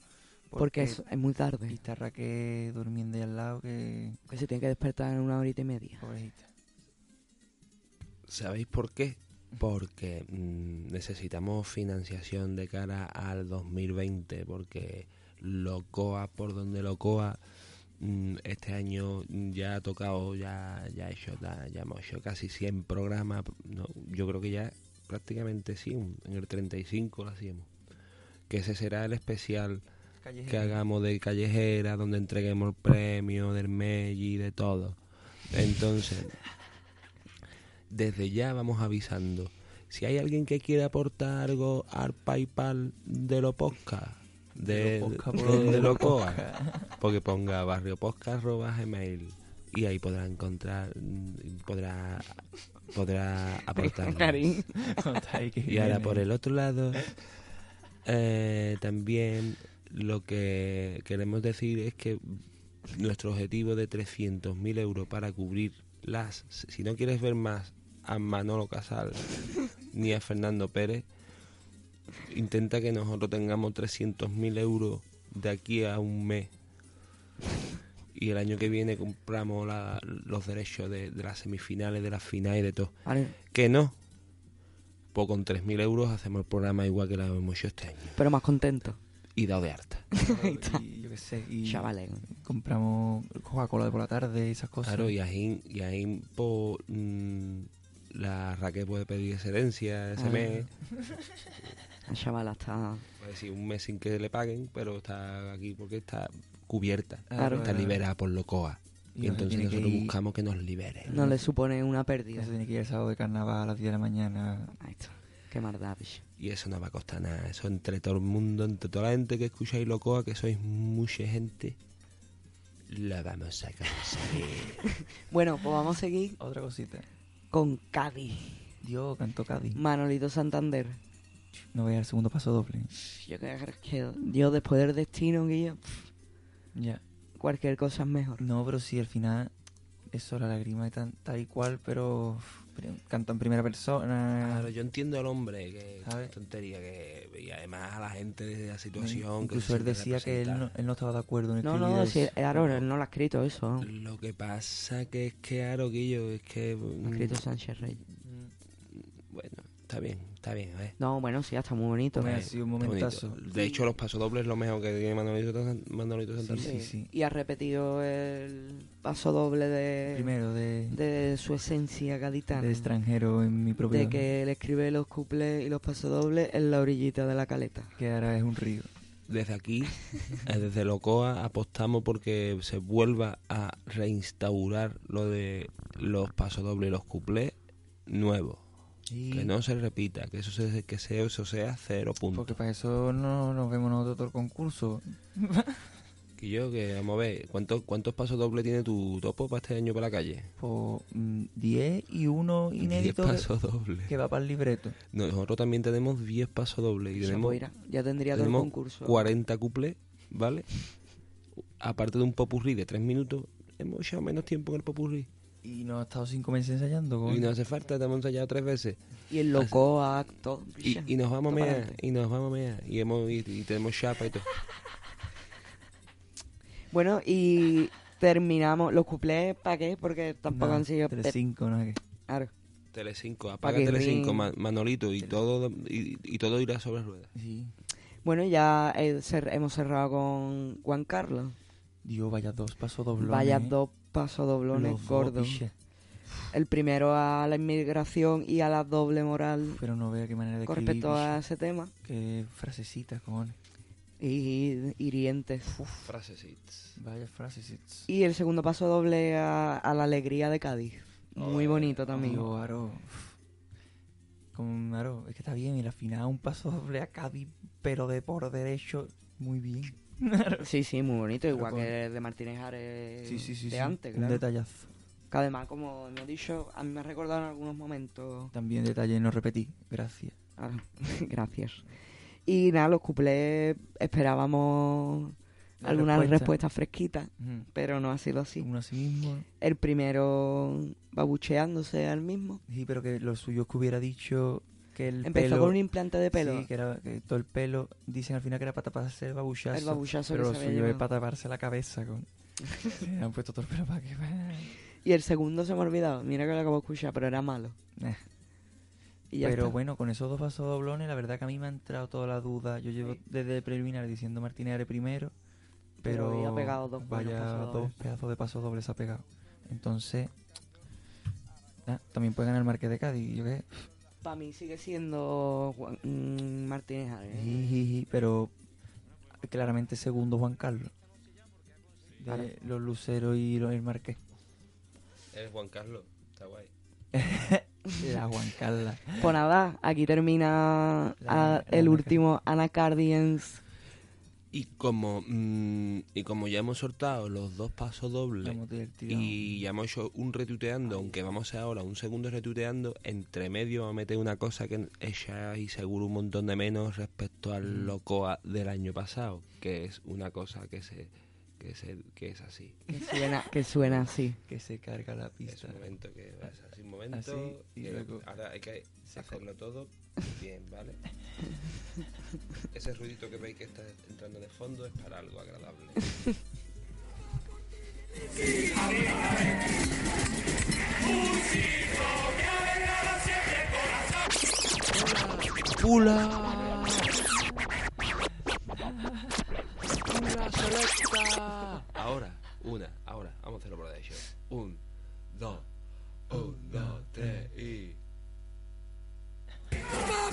Porque es, es muy tarde. Y está Raquel durmiendo ahí al lado que... Que se tiene que despertar en una horita y media. Pobrecita. ¿Sabéis por qué? Porque mm, necesitamos financiación de cara al 2020, porque Locoa, por donde Locoa, mm, este año ya ha tocado, ya, ya, hecho, ya, ya hemos hecho casi 100 programas, no, yo creo que ya prácticamente sí, un- en el 35 lo hacíamos. Que ese será el especial que hagamos de callejera, donde entreguemos el premio del Meji, de todo. Entonces, desde ya vamos avisando. Si hay alguien que quiere aportar algo al PayPal de lo podcast, de, De de- por de lo lo coa, porque ponga barriopodcast.gmail y ahí podrá encontrar, podrá, podrá aportar. Y ahora por el otro lado, eh, también lo que queremos decir es que nuestro objetivo de 300.000 euros para cubrir las... Si no quieres ver más a Manolo Casal ni a Fernando Pérez, intenta que nosotros tengamos 300.000 euros de aquí a un mes. Y el año que viene compramos la- los derechos de, de las semifinales, de las finales, de todo. Vale, Que no. Pues con 3.000 euros hacemos el programa igual que lo hemos hecho este año. pero más contento. Y dado de harta. y yo qué sé. Y Chavales. compramos Coca-Cola de por la tarde y esas cosas. Claro, y ahí, y ahí pues, mm, la Raquel puede pedir excedencia ese Ah. mes. La chavala está. Puede decir un mes sin que le paguen, pero está aquí porque está cubierta. Claro. Está liberada por Locoa. Y Y, entonces que nosotros ir- buscamos que nos libere. No le supone una pérdida. Eso tiene que ir el sábado de carnaval a las 10 de la mañana. Ahí está. Qué maldad, bicho. Y eso no va a costar nada. Eso entre todo el mundo, entre toda la gente que escucháis Locoa, que sois mucha gente, la vamos a conseguir. Bueno, pues vamos a seguir Otra cosita. con Cádiz. Dios, cantó Cádiz. Manolito Santander. No voy a dar segundo paso doble. Yo creo que yo después del destino, Guillo, Ya. cualquier cosa es mejor. No, pero sí, al final, eso, la lágrima y tan, tal y cual, pero canta en primera persona. Claro, yo entiendo al hombre que ¿Sabes? es tontería que y además a la gente de la situación Incluso que él decía que él no, él no estaba de acuerdo en No, escribir no, eso. si, claro, él no lo ha escrito eso. lo que pasa que es que Aroquillo es que ha mm, escrito Sánchez Rey. Mm, bueno está bien está bien, ¿eh? No, bueno, sí, está muy bonito. Hombre, Eh, ha sido un momentazo. bonito. De hecho, los pasodobles es lo mejor que tiene Manolito, San- Manolito Santander. Sí, sí. Y ha repetido el paso doble de, Primero de, de su esencia gaditana. de extranjero en mi propio... de que él escribe los cuplés y los pasodobles en la orillita de la caleta. Que ahora es un río. Desde aquí, eh, desde Locoa, apostamos porque se vuelva a reinstaurar lo de los pasodobles y los cuplés nuevos. Y- Que no se repita, que eso, se, que sea, eso sea cero puntos. Porque para eso no nos vemos nosotros todo el concurso. Que yo, que vamos a ver, ¿cuántos, cuántos pasodobles tiene tu topo para este año para la calle? Pues 10 y uno 10 inédito que, pasodobles. que va para el libreto. Nosotros también tenemos 10 pasodobles y Ya, tenemos, pues, mira, ya tendría todo el concurso. 40 cuplés, ¿vale? Aparte de un popurrí de 3 minutos, hemos echado menos tiempo en el popurrí. Y nos ha estado cinco meses ensayando. Y no hace falta, te hemos ensayado tres veces. Y el loco acto. Y, y nos vamos a mear, y nos vamos a mear. Y, hemos, y, y tenemos chapa y todo. Bueno, y terminamos. ¿Los cuplés para qué? Porque tampoco han sido... Telecinco, no sé qué. Claro. Telecinco, apaga. Telecinco, Ma- Manolito, y todo, y, y todo irá sobre ruedas. Sí. Bueno, ya eh, cer- hemos cerrado con Juan Carlos. Dios, vaya dos pasos doblones. Vaya ¿eh? dos pasos Los dos, gordos. El primero a la inmigración y a la doble moral Pero no vea qué manera de con escribir. respecto a ese tema. Qué frasecita, cojones. Y hirientes. Frasecitas. Vaya frasecitas. Y el segundo paso doble a, a la alegría de Cádiz. Muy bonito también. Dios, Aro. Con Aro, es que está bien. Y la final un paso doble a Cádiz, pero de por derecho, muy bien. Sí, sí, muy bonito. Igual con- que el de Martínez Ares Sí, sí, sí. de sí. antes, Un detallazo. Que además, como hemos dicho, a mí me ha recordado en algunos momentos. También detalle, no repetí. Gracias. Ah, Gracias. Y nada, los cuplés esperábamos La algunas respuesta. respuestas fresquitas, pero no ha sido así. Uno así mismo. El primero babucheándose al mismo. Sí, pero que lo suyo es que hubiera dicho que el Empezó pelo... con un implante de pelo. Sí, que, era, que todo el pelo, dicen al final que era para taparse el babuchazo. El babuchazo Pero que se suyo es para taparse la cabeza. Con... Han puesto todo el pelo para que... Y el segundo se me ha olvidado. Mira que lo acabo de escuchar, pero era malo. Eh. Y ya Pero está. bueno, con esos dos pasos doblones, la verdad que a mí me ha entrado toda la duda. Yo llevo desde preliminar diciendo Martínez Are primero, Pero pero, había pegado dos vaya pasos dos pedazos de pasos dobles ha pegado. Entonces, ah, también puede ganar el Marqués de Cádiz, yo qué. Para mí sigue siendo Juan- mm, Martínez Ares. Jijiji, pero claramente segundo Juan Carlos. De los Luceros y los, el Marqués. Es Juan Carlos, está guay. La Juan Carla. Pues nada, aquí termina La- ah, la el último Anacardians. Y como, mm, y como ya hemos soltado los dos pasos dobles y ya hemos hecho un retuiteando, aunque vamos a hacer ahora un segundo retuiteando, entre medio vamos a meter una cosa que echáis seguro un montón de menos respecto al Mm. Locoa del año pasado, que es una cosa que se que se que es así. Que suena, que suena así. Que se carga la Es pista. un momento que es así un momento Así, y que luego ahora hay que hacerlo todo bien, ¿vale? Ese ruidito que veis que está entrando de fondo es para algo agradable. ¡Pula! ¡Pula selecta! Ahora, una, ahora, vamos a hacerlo por hecho. Un, dos, un, dos, tres y.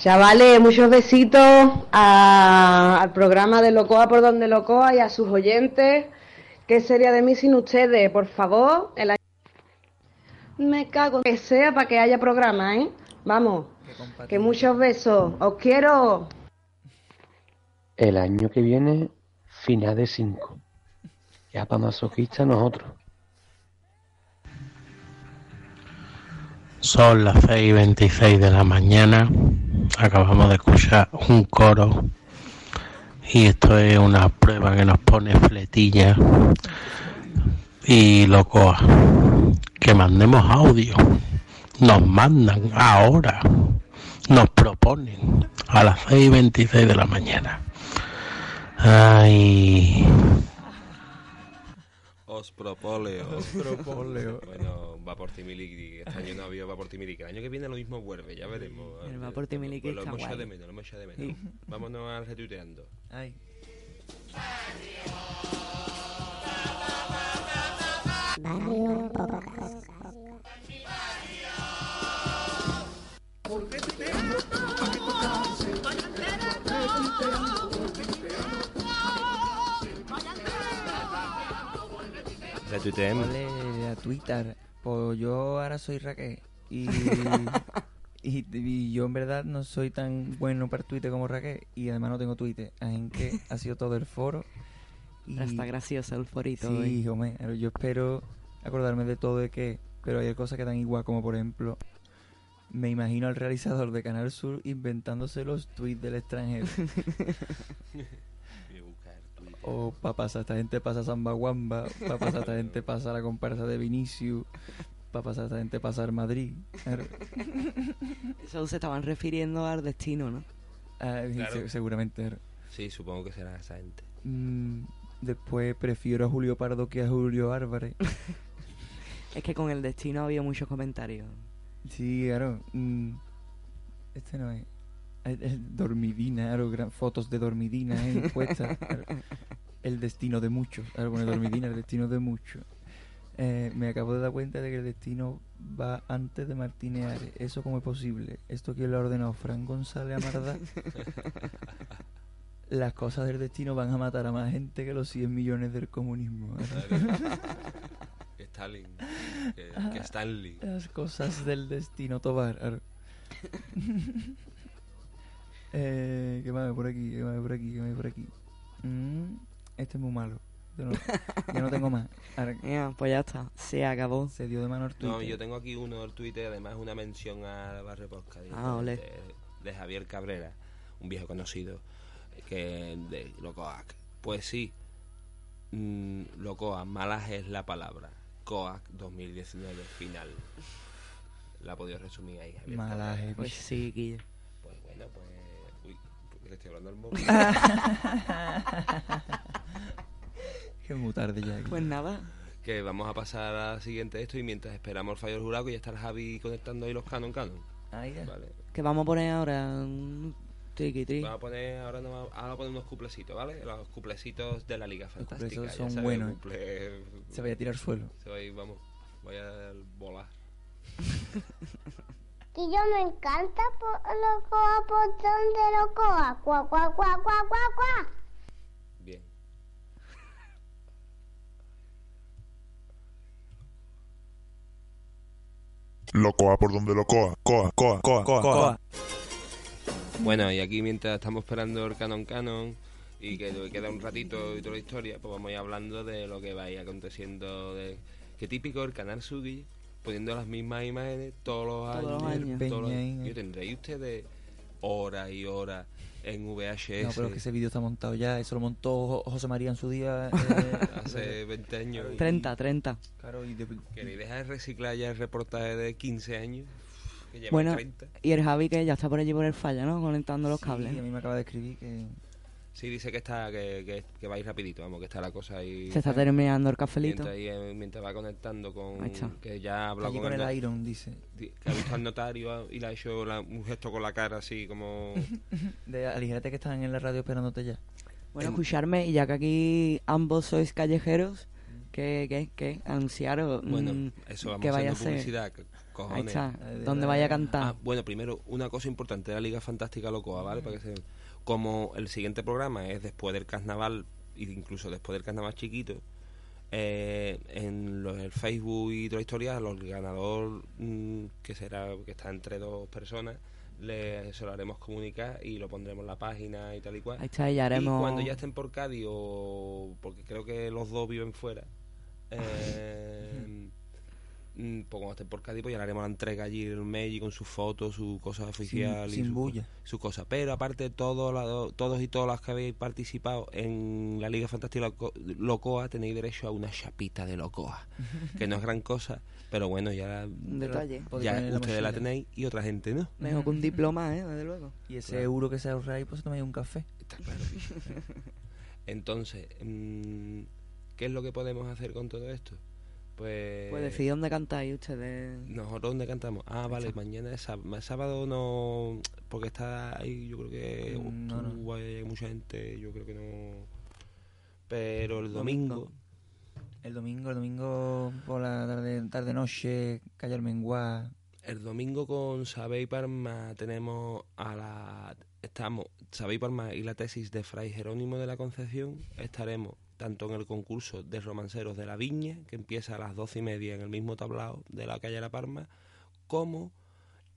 Chavales, muchos besitos a- al programa de Locoa por donde Locoa y a sus oyentes. ¿Qué sería de mí sin ustedes? Por favor, el año... Me cago en que sea para que haya programa, ¿eh? Vamos, que muchos besos. Os quiero. El año que viene, final de 5. Ya para masoquistas nosotros. Son las 6 y 26 de la mañana acabamos de escuchar un coro y esto es una prueba que nos pone fletilla y loco que mandemos audio. Nos mandan ahora. Nos proponen a las 6 y 26 de la mañana. Ay. Os propóleo. Os propóleo. bueno, va por Timiliki. Este año no había va por Timiliki. El año que viene lo mismo vuelve, ya veremos. El va por Timiliki Pues lo hemos echado de menos, lo hemos echado de menos. Vámonos al retuiteando. Ay. Retuiteemos. Ole, a Twitter. Pues yo ahora soy Raquel. Y, y, y yo en verdad no soy tan bueno para Twitter como Raquel. Y además no tengo Twitter. En que ha sido todo el foro. Y... Está gracioso el forito Sí, hombre, yo espero acordarme de todo de que, pero hay cosas que dan igual, como por ejemplo, me imagino al realizador de Canal Sur inventándose los tweets del extranjero. Voy a buscar Twitter. O para pasar esta gente pasa Samba Guamba, para pasar esta gente pasa la comparsa de Vinicius, para pasar esta gente pasar Madrid. Claro. Eso se estaban refiriendo al destino, ¿no? Ah, Claro. se- seguramente. claro. Sí, supongo que será esa gente. Mm, después prefiero a Julio Pardo que a Julio Álvarez. Es que con el destino había muchos comentarios. Sí, claro. mm, este no es. El, el dormidina, gran- fotos de dormidina eh, puestas. claro. El destino de muchos. Claro, pone dormidina, el destino de muchos. Eh, me acabo de dar cuenta de que el destino va antes de Martínez Ares. ¿Eso cómo es posible? ¿Esto quién lo ha ordenado? ¿Fran González Amardá? Las cosas del destino van a matar a más gente que los 100 millones del comunismo. Que Stalin. Que, que Stanley. Las cosas del destino, Tobar. Eh, ¿Qué más hay por aquí? ¿Qué más hay por aquí? ¿Qué más hay por aquí? Mm, este es muy malo. Yo no, yo no tengo más. Ya, pues ya está. Se acabó. Se dio de mano al No, Twitter. yo tengo aquí uno del Twitter, además una mención a Barrio Podcast. Ah, ole. De, de Javier Cabrera, un viejo conocido, que de Locoac. Pues sí, mm, Locoac, malas es la palabra. Coac 2019, final. La ha podido resumir ahí, Javier Malaje, Cabrera. Pues sí, Guille. Pues bueno, pues... Le estoy hablando al móvil. Que muy tarde ya. Pues nada. que vamos a pasar a la siguiente esto y mientras esperamos el fallo del jurado que ya está el Javi conectando ahí los canon canon. Ahí ya. Vale. Que vamos a poner ahora un triqui tri. Vamos a poner ahora, no, ahora vamos a poner unos cuplecitos, ¿vale? Los cuplecitos de la Liga Fantástica. cuplecitos ya son sabes, buenos, ¿eh? cuple- Se vaya a tirar al suelo. Se va a ir, vamos, vaya a volar. Que yo me encanta por los coa por donde los coa. Cuá, cuá, cuá, cuá, cuá, cuá. Bien. Locoa por donde lo coa. Coa, coa, coa, coa, coa. Bueno, y aquí mientras estamos esperando el canon canon y que queda un ratito y toda la historia, pues vamos a ir hablando de lo que va a ir aconteciendo. De... Qué típico el canal Sugi poniendo las mismas imágenes todos los Todos años. los años. todos los- Yo tendréis ustedes horas y horas en VHS No, pero es que ese vídeo está montado ya. Eso lo montó Jo- José María en su día. eh, hace 20 años. y- 30, 30. Claro, y de- Que ni deja de reciclar ya el reportaje de 15 años. Que lleva Bueno, 30. y el Javi que ya está por allí por el falla, ¿no? Conectando los Sí, cables. a mí me acaba de escribir que. Sí, dice que está que, que, que va a ir rapidito, vamos, que está la cosa ahí. Se está terminando el cafelito. Mientras, ahí, eh, mientras va conectando con. Ahí está. Que ya ha hablado con, con el, Iron, dice. di- Que ha visto al notario y le ha hecho la- un gesto con la cara así como. De, aligérate que están en la radio esperándote ya. Bueno, En- escucharme, y ya que aquí ambos sois callejeros, ¿qué, qué, qué? Anunciaros Bueno, mm, eso vamos que vaya a haciendo ser. publicidad. co- Ahí Cojones. está, donde de- vaya a cantar. Ah, bueno, primero, una cosa importante la Liga Fantástica Locoa, ¿vale? Para que se... Como el siguiente programa es después del carnaval, e incluso después del carnaval chiquito, eh, en los, el Facebook y toda la historia, los ganador mm, que será que está entre dos personas, le, se lo haremos comunicar y lo pondremos en la página y tal y cual. Ahí está, y ya haremos... Y cuando ya estén por Cádiz, o porque creo que los dos viven fuera, eh, pues cuando estén por Cádiz, pues ya le haremos la entrega allí en el mail con sus fotos, sus cosas oficiales. y sin sus co- bulla. Sus cosas. Pero aparte, todos, la- todos y todas las que habéis participado en la Liga Fantástica Loco- Locoa tenéis derecho a una chapita de Locoa. que no es gran cosa, pero bueno, ya, Un detalle. Ya la ustedes la tenéis y otra gente no. Mejor que un diploma, ¿eh? Desde luego. Y ese Claro. euro que se ahorráis, pues tomáis un café. Está claro. Entonces, mm, ¿qué es lo que podemos hacer con todo esto? Pues... Pues decidí dónde cantáis ustedes. ¿Nosotros dónde cantamos? Ah, vale, mañana es sábado. Sábado no... Porque está ahí, yo creo que... Mm, no, no. hay mucha gente, yo creo que no... Pero el Domingo. domingo... El domingo, el domingo por la tarde, tarde noche, calle Armenguá. El domingo con Sabey Parma tenemos a la... Estamos, Sabey Parma y la tesis de Fray Jerónimo de la Concepción. Estaremos tanto en el concurso de romanceros de la Viña, que empieza a las doce y media en el mismo tablao de la calle La Parma, como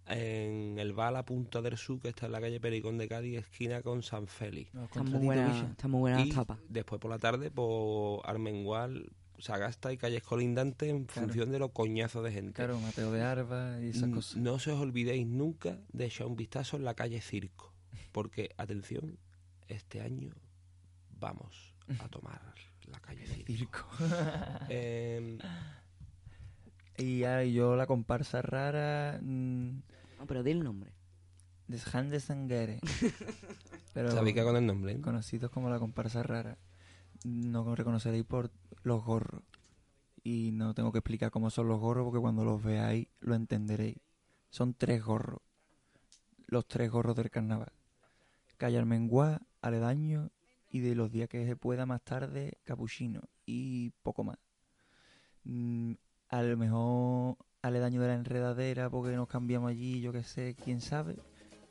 en el Bala Punta del Sur, que está en la calle Pericón de Cádiz, esquina con San Félix. Los Están muy bicho. están muy buenas Y las tapas. después por la tarde, por Armengual, Sagasta y calles colindantes en Claro. función de los coñazos de gente. Claro, Mateo de Arba y esas cosas. No se os olvidéis nunca de echar un vistazo en la calle Circo, porque, atención, este año vamos a tomar la calle Circo. Circo. Em, y yo la comparsa rara mm, No, pero di el nombre. de Han de. Pero ¿Sabéis qué con el nombre? eh? conocidos como la comparsa rara. No reconoceréis por los gorros. Y no tengo que explicar cómo son los gorros porque cuando los veáis lo entenderéis. Son tres gorros. Los tres gorros del carnaval. Calle Armenguá, Aledaño y de los días que se pueda más tarde, Capuchino. Y poco más. Mm, a lo mejor aledaño de la enredadera porque nos cambiamos allí, yo qué sé, quién sabe.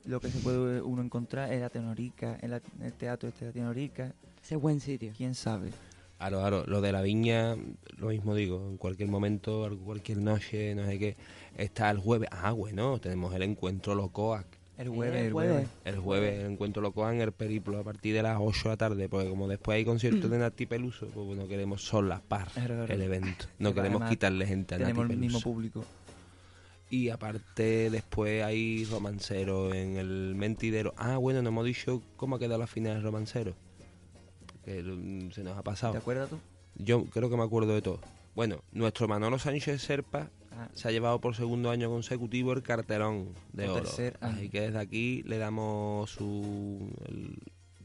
Lo que se puede uno encontrar en la Tenorica, en, la- en el teatro este de la Tenorica, Ese es buen sitio. quién sabe. Claro, claro, lo de la viña, lo mismo digo, en cualquier momento, al- cualquier noche, no sé qué, está el jueves. Ah, bueno, tenemos el encuentro Locoac. El jueves, el jueves. jueves. El jueves, el encuentro Locoac en el periplo a partir de las 8 de la tarde, porque como después hay conciertos de Nati Peluso, pues bueno, queremos solapar el evento. No queremos quitarle gente a Tenemos Nati el mismo Peluso. público. Y aparte, después hay romancero en el mentidero. Ah, bueno, no hemos dicho cómo ha quedado la final del romancero. Que mm, se nos ha pasado. ¿Te acuerdas tú? Yo creo que me acuerdo de todo. Bueno, nuestro Manolo Sánchez Serpa Ah, se ha llevado por segundo año consecutivo el cartelón de Por oro. tercer año. Así que desde aquí le damos su, el-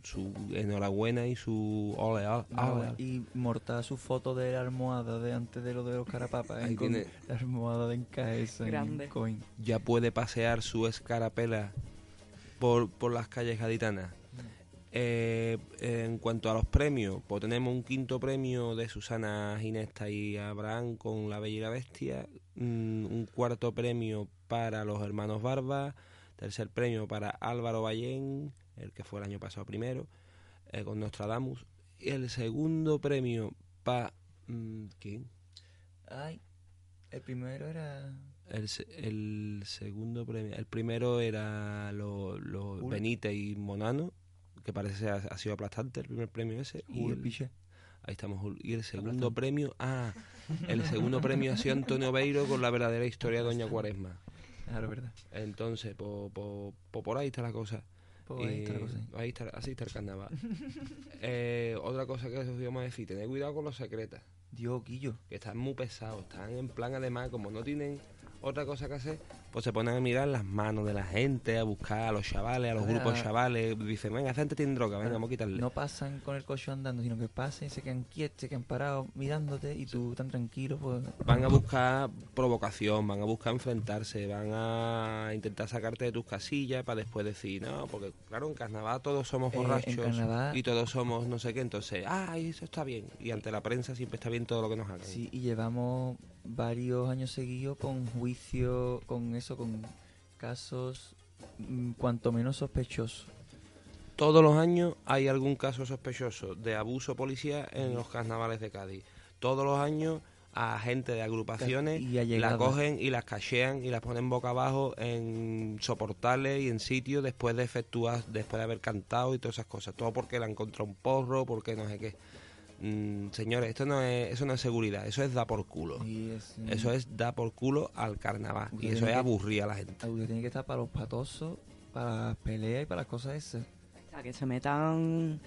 su enhorabuena y su ole, ole, no, ole. y morta su foto de la almohada de antes de lo de los carapapas. Ahí ¿eh? Con tiene- La almohada de en Grande. coin. Ya puede pasear su escarapela por, por las calles gaditanas. Eh, en cuanto a los premios, pues tenemos un quinto premio de Susana Ginesta y Abraham con La Bella y la Bestia, mm, un cuarto premio para los hermanos Barba, tercer premio para Álvaro Ballén, el que fue el año pasado primero, eh, con Nostradamus, y el segundo premio para... ¿Quién? Ay, el primero era... El, el segundo premio. El primero era los lo. Benítez y Monano, que parece ha, ha sido aplastante el primer premio ese. Y el, Piché. Ahí estamos. Y el segundo premio. Ah, el segundo premio ha sido Antonio Beiro con la verdadera historia de Doña Cuaresma. Claro, verdad. Entonces, po- po- po- por ahí está la cosa. Pues ahí está la cosa. ahí está- así está el carnaval. Eh, otra cosa que os íbamos a decir, tened cuidado con los secretas Dios, Guillo. que están muy pesados, están en plan además, como no tienen otra cosa que hacer, pues se ponen a mirar las manos de la gente, a buscar a los chavales, a los grupos a- chavales, dicen, venga, esa gente tiene droga, venga, vamos a quitarle. No pasan con el coche andando, sino que pasan y se quedan quietos, se quedan parados mirándote y tú tan tranquilo, pues... Van a buscar provocación, van a buscar enfrentarse, van a intentar sacarte de tus casillas para después decir, no, porque claro, en carnaval todos somos Eh, borrachos carnaval- y todos somos no sé qué, entonces, ah, eso está bien. Y ante la prensa siempre está bien todo lo que nos hagan. Sí, y llevamos varios años seguidos con juicio, con eso, con casos mm, cuanto menos sospechosos. Todos los años hay algún caso sospechoso de abuso policial en los carnavales de Cádiz. Todos los años a gente de agrupaciones Y la allegadas. cogen y las cachean y las ponen boca abajo en soportales y en sitios después de efectuar, después de haber cantado y todas esas cosas. Todo porque le han encontrado un porro, porque no sé qué. Mm, señores, esto no es, eso no es seguridad, eso es da por culo. Y es, mm, Eso es da por culo al carnaval. Y eso es aburrir a la gente. Usted tiene que estar para los patosos, para las peleas y para las cosas esas. Sea, que se metan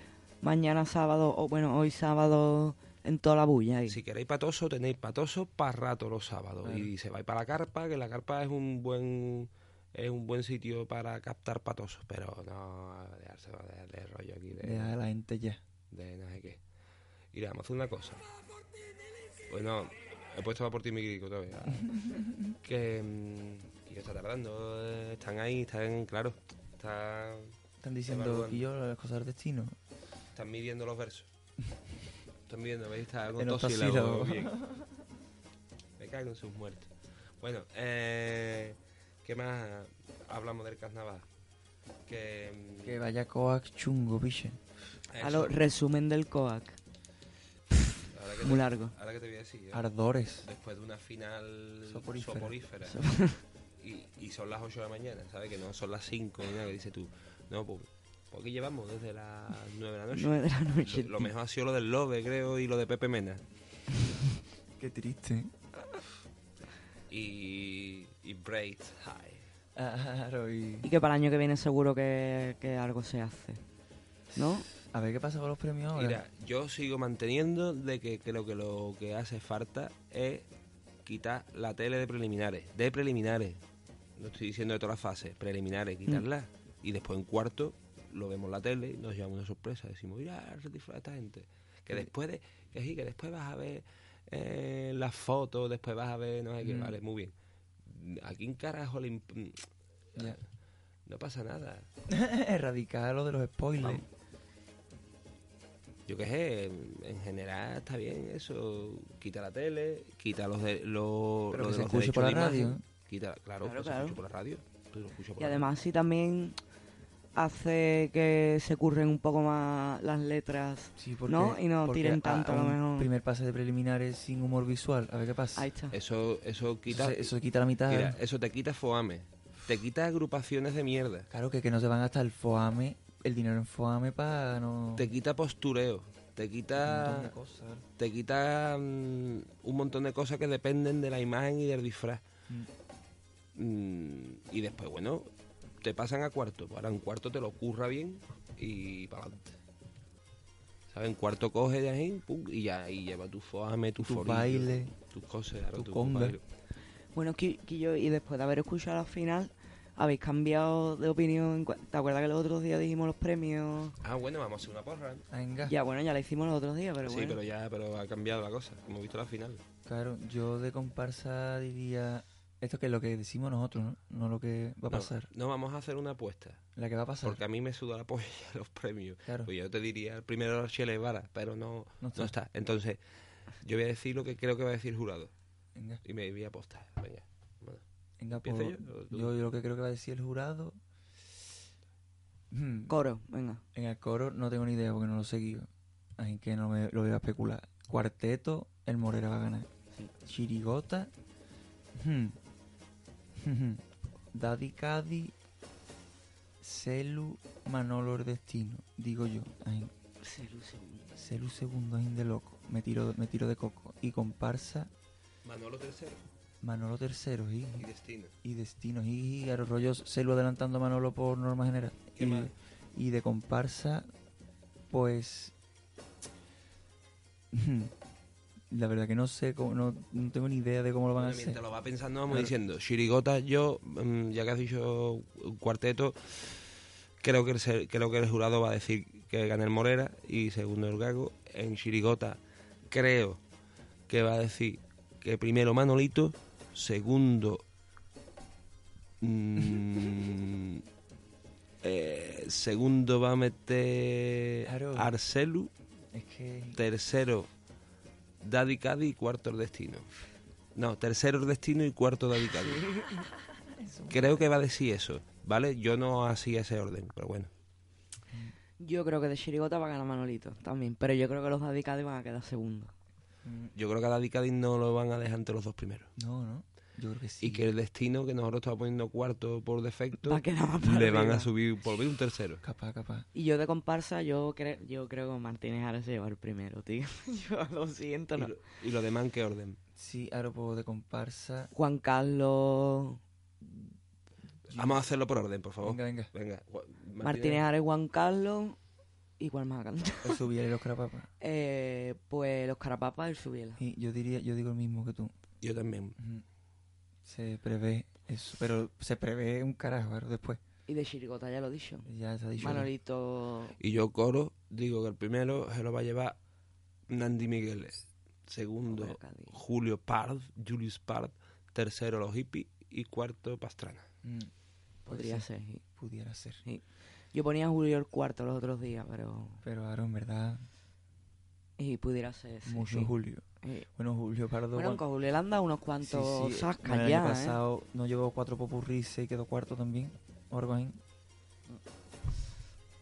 mañana sábado, o bueno, hoy sábado, en toda la bulla. ahí. Si queréis patoso, tenéis patoso para rato los sábados. Claro. Y se vais para la carpa, que la carpa es un buen es un buen sitio para captar patosos. Pero no dejarse de, de rollo aquí de, Deja a la gente ya. de no sé qué. Mira, vamos a hacer una cosa. Bueno, he puesto va por ti mi grico todavía. que, mm, que está tardando. eh, Están ahí, están, claro. Está, Están diciendo que yo las cosas del destino. están midiendo los versos. Están midiendo, ¿veis? Está con dos sílabos. Me cago en sus muertos. Bueno, eh, ¿qué más hablamos del carnaval? Que, mm, Que vaya coax chungo, piche. A lo resumen del COAC. Que muy te- largo. Ahora que te voy a decir. ¿eh? Ardores. después de una final Soporífera. soporífera, y, y son las 8 de la mañana, ¿sabes? Que no son las 5 ni nada, que dices tú. No, pues, ¿por qué llevamos desde las 9 de la noche? Nueve de la noche. Lo, lo mejor ha sido lo del Lobe, creo, y lo de Pepe Mena. Qué triste. Y, y Braid High. Claro, y... Y que para el año que viene seguro que, que algo se hace. ¿No? A ver qué pasa con los premios ahora. Mira, yo sigo manteniendo de que creo que lo que hace falta es quitar la tele de preliminares. De preliminares. No estoy diciendo de todas las fases. Preliminares, quitarla. Y después en cuarto lo vemos la tele y nos llevamos una sorpresa. Decimos, mira, se disfruta esta gente. Que después de, que sí, que después vas a ver eh, las fotos, después vas a ver, no sé qué, Mm. vale, muy bien. ¿A quién carajo le. No pasa nada. Erradicar lo de los spoilers. Vamos. Yo qué sé, en general está bien eso. Quita la tele, quita los de los, Pero los que de se los por la de imagen. radio. Quita, claro, Claro, que se claro. escuche por la radio. Tú lo escuchas por Y la además sí también hace que se curren un poco más las letras, Sí, porque, ¿no? Y no porque tiren tanto a lo mejor. primer pase de preliminares sin humor visual. A ver qué pasa. Ahí está. radio. Eso, eso quita. Eso, se- eso quita la mitad. mira, eso te quita foame. Te quita agrupaciones de mierda. Claro que, que no se van hasta el FOAME, el dinero en FOAME para no... Te quita postureo. Te un montón quita. de cosas. Te quita mm, un montón de cosas que dependen de la imagen y del disfraz. Mm, y después, bueno, te pasan a cuarto. Ahora en cuarto te lo curra bien y para adelante. ¿Sabes? En cuarto coge de ahí pum, y ya y lleva tu foame, tu, Tu forillo, baile, tus cosas, tu tu conga. baile. Bueno, Qui- Quillo, y después de haber escuchado la final, ¿habéis cambiado de opinión? ¿Te acuerdas que los otros días dijimos los premios? Ah, bueno, vamos a hacer una porra. Venga. Ya, bueno, ya la hicimos los otros días, pero sí, bueno. pero ya pero ha cambiado la cosa. Hemos visto la final. Claro, yo de comparsa diría... Esto que es lo que decimos nosotros, ¿no? No lo que va a No, pasar. No, vamos a hacer una apuesta. La que va a pasar. Porque a mí me suda la polla los premios. Claro. Pues yo te diría el primero Chile Vara, pero no, No no está. está. Entonces, yo voy a decir lo que creo que va a decir el jurado. Venga, Y me voy a apostar. Venga. Venga, ¿Empiezo pues, yo lo que creo que va a decir el jurado... Hmm, Coro, venga. En el coro no tengo ni idea porque no lo he seguido. Así que no me lo voy a especular. Cuarteto, el Morera va a ganar. Chirigota. hmm, Daddy Caddy. Celu, Manolo el Destino. Digo yo. Ay, Celu segundo, ahí de loco. Me tiro, me tiro de coco. Y comparsa, Manolo tercero Manolo tercero. Y, y Destino. y Destino. Y los rollos Celu adelantando a Manolo por norma general. ¿Qué y, de comparsa, pues. La verdad que no sé, cómo, no, no tengo ni idea de cómo lo van a hacer. mientras lo va pensando, vamos Claro. diciendo. Chirigota, yo, mm, ya que has dicho un cuarteto, creo que, el, creo que el jurado va a decir que gana el Morera y segundo el Gago. En Chirigota, creo que va a decir que primero Manolito, segundo. mm, eh, segundo va a meter Claro. Arcelu, Es que. tercero Daddy Caddy y cuarto el Destino. No, tercero el Destino y cuarto Daddy Caddy. Creo que va a decir eso, ¿vale? Yo no hacía ese orden, pero bueno. Yo creo que de Chirigota va a ganar Manolito también, pero yo creo que los Daddy Caddy van a quedar segundos. Yo creo que a Daddy Caddy no lo van a dejar entre los dos primeros. No, no. Yo creo que sí. Y que el destino, que nosotros estamos poniendo cuarto por defecto, Va para le van arriba. a subir por un tercero. Capaz, capaz. Y yo de comparsa, yo, creo yo creo que Martínez ahora se lleva el primero, tío. yo lo siento, ¿Y no. lo, y lo demás en qué orden? Sí, ahora puedo de comparsa. Juan Carlos Vamos a hacerlo por orden, por favor. Venga, venga. Venga. Gua- Martínez Ares, Juan Carlos y cuál más cantado. El Subiela y los Carapapas. Eh, pues los carapapas, el Subiela. Y yo diría, yo digo lo mismo que tú. Yo también. Se prevé eso, pero se prevé un carajo después. Y de Chirigota, ya lo he dicho. Ya se ha dicho. Manolito. Y yo coro, digo que el primero se lo va a llevar Nandi Migueles. Segundo. Julio Pard, Julius Pard. Tercero, los hippies. Y cuarto, Pastrana. Mm, Podría ser, sí. Pudiera ser. Sí. Yo ponía a Julio el cuarto los otros días, pero. Pero ahora en verdad, Y pudiera ser. sí, mucho sí. Julio. Sí. Bueno, Julio Pardo. Bueno, con Julio le han dado unos cuantos sí, sascas bueno, el ya, año ¿eh? pasado no llegó cuatro popurrí y quedó cuarto también. o algo así.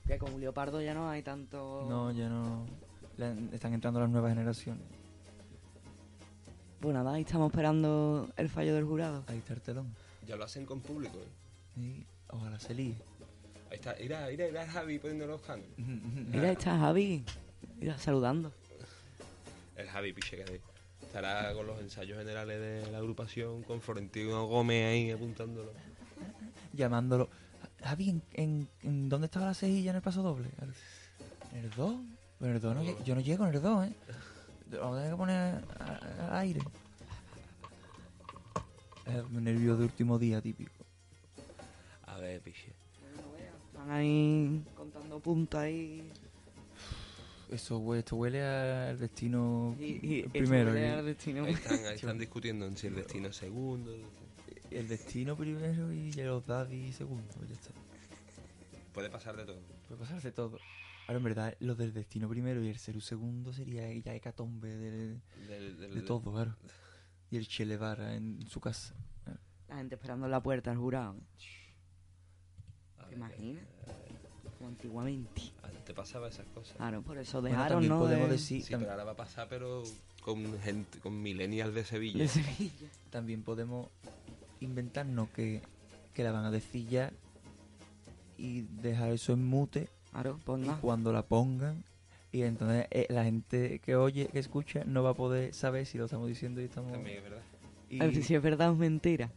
Que con Julio Pardo ya no hay tanto... No, ya no. le- están entrando las nuevas generaciones. Pues nada, ahí estamos esperando el fallo del jurado. Ahí está el telón. Ya lo hacen con público, ¿eh? Sí, ojalá se líe. Ahí está. Mira, mira, mira Javi poniendo los canos. Mira, ahí está Javi. Mira, saludando. El Javi Piche que hay. Estará con los ensayos generales de la agrupación, con Florentino Gómez ahí apuntándolo. Llamándolo. Javi, ¿en, en, en dónde estaba la cejilla en el paso doble? ¿En el 2? En el 2 no, yo no llego en el 2, ¿eh? Vamos a tener que poner al aire. El nervio de último día típico. A ver, Piche. Están ahí contando puntas ahí. Eso huele, esto huele al destino Y, y esto primero. huele y- al destino. Ahí están, ahí están discutiendo en si el destino es segundo. El destino primero y los daddy segundo. Ya está. Puede pasar de todo. Puede pasarse todo. Ahora, en verdad, lo del destino primero y el Ceru segundo sería ya hecatombe del- Del- del- de todo, claro. Y el Che Levara en su casa. La gente esperando en la puerta al jurado. ¿Te ver, imaginas? Como antiguamente. Antes pasaba esas cosas. Claro, por eso Bueno, dejaron, también ¿no? podemos de- decir, Sí, pero ahora va a pasar, pero con gente, con millennials de Sevilla. de Sevilla. también podemos inventarnos que, que la van a decir ya y dejar eso en mute Claro, y ponga. cuando la pongan y entonces eh, la gente que oye, que escucha, no va a poder saber si lo estamos diciendo y estamos... También es verdad. y- A ver si es verdad o es mentira.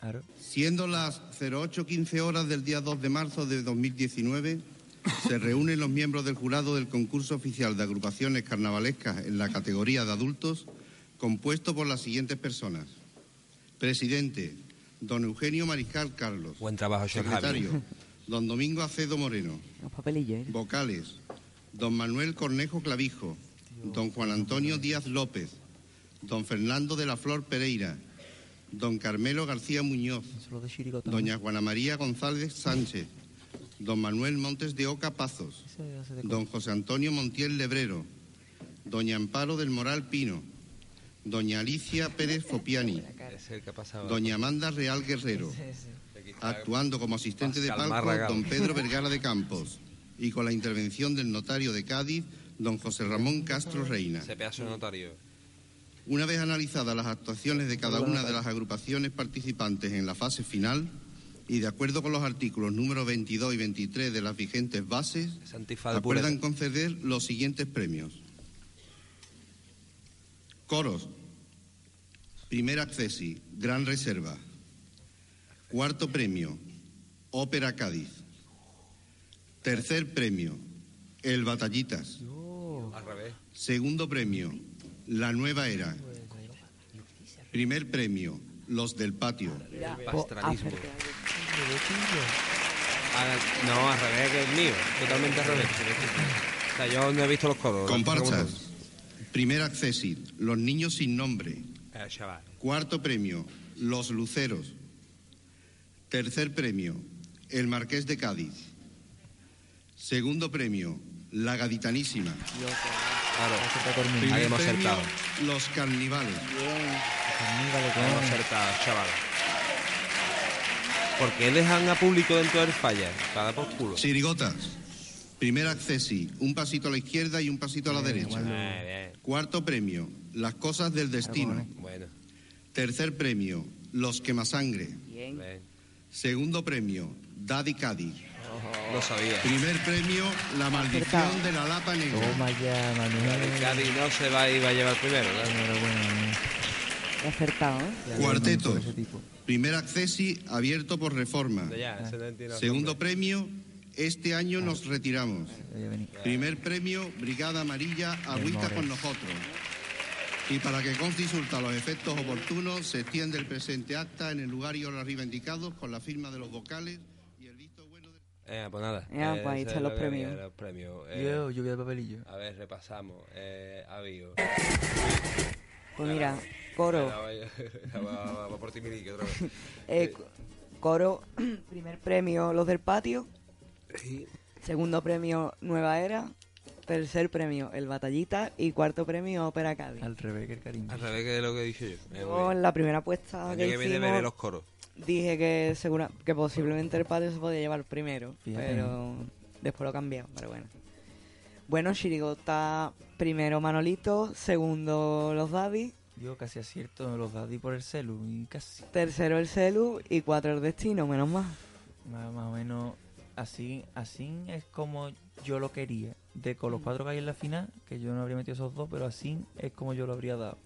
Claro. Siendo las 08.15 horas del día 2 de marzo de 2019, se reúnen los miembros del jurado del concurso oficial de agrupaciones carnavalescas en la categoría de adultos, compuesto por las siguientes personas. Presidente, don Eugenio Mariscal Carlos. Buen trabajo, Secretario, Javi. don Domingo Acedo Moreno. Los papelillos, ¿eh? Vocales, don Manuel Cornejo Clavijo, don Juan Antonio Díaz López, don Fernando de la Flor Pereira, don Carmelo García Muñoz, doña Juana María González Sánchez, don Manuel Montes de Oca Pazos, don José Antonio Montiel Lebrero, doña Amparo del Moral Pino, doña Alicia Pérez Fopiani, doña Amanda Real Guerrero, actuando como asistente de palco don Pedro Vergara de Campos y con la intervención del notario de Cádiz, don José Ramón Castro Reina. Ese pedazo de notario. Una vez analizadas las actuaciones de cada una de las agrupaciones participantes en la fase final y de acuerdo con los artículos número 22 y 23 de las vigentes bases, acuerdan conceder los siguientes premios. Coros. Primer accesi, Gran Reserva. Cuarto premio, Ópera Cádiz. Tercer premio, El Batallitas. Al revés. Segundo premio, La Nueva Era. Primer premio, Los del Patio. Pastralismo. Ah, no, al revés que el mío. Totalmente al revés. O sea, yo no he visto los coros. Comparsas. Primer accesi, Los Niños Sin Nombre. Eh. Cuarto premio, Los Luceros. Tercer premio, El Marqués de Cádiz. Segundo premio, La Gaditanísima. Claro. Ahí hemos acertado. Los Carnivales. Carníbal de Hemos acertado, chaval. ¿Por qué dejan a público dentro del falla? Dar por culo. Chirigotas. Primer accesi, un pasito a la izquierda y un pasito a la derecha. Eh, Cuarto premio, Las Cosas del Destino. Bueno. Tercer premio, Los Quemasangre. Bien. Segundo premio, Daddy Cádiz. Lo sabía. Primer premio, La Maldición de la Lapa Negra. Toma ya, Manuel. El Cádiz no se va y va a llevar primero. ¿no? Acertado, ¿eh? Cuarteto, Por ese tipo. primer accesi abierto por reforma. Ya, no Segundo premio, este año nos retiramos. Ya vení. Primer premio, Brigada Amarilla, Agüita con nosotros. Y para que conste los efectos oportunos, se extiende el presente acta en el lugar y hora arriba indicados con la firma de los vocales y el visto bueno de... Eh, pues nada. Ya, pues ahí ese están es los lo que había, premios. Los premios. Eh, Yo, lluvia de papelillo. A ver, repasamos. Eh, Avío. Pues mira, coro. Va, por ti, Mirique, otra vez. Eh, co- coro, primer premio Los del Patio. Sí. Segundo premio Nueva Era. Tercer premio El Batallita. Y cuarto premio Ópera Cádiz. Al revés que el cariño. Al revés que de lo que he dicho yo. Eh, en la primera apuesta que, que viene veré los coros. Dije que segura, que posiblemente el patio se podía llevar primero, Fíjate. pero después lo cambiado, pero bueno. Bueno, Chirigota primero Manolito, segundo los Daddy, Yo casi acierto los daddy por el celu y casi. tercero el Celu y cuatro el Destino, menos más. Más, más o menos así, así es como yo lo quería. De con los cuatro que hay en la final, que yo no habría metido esos dos, pero así es como yo lo habría dado.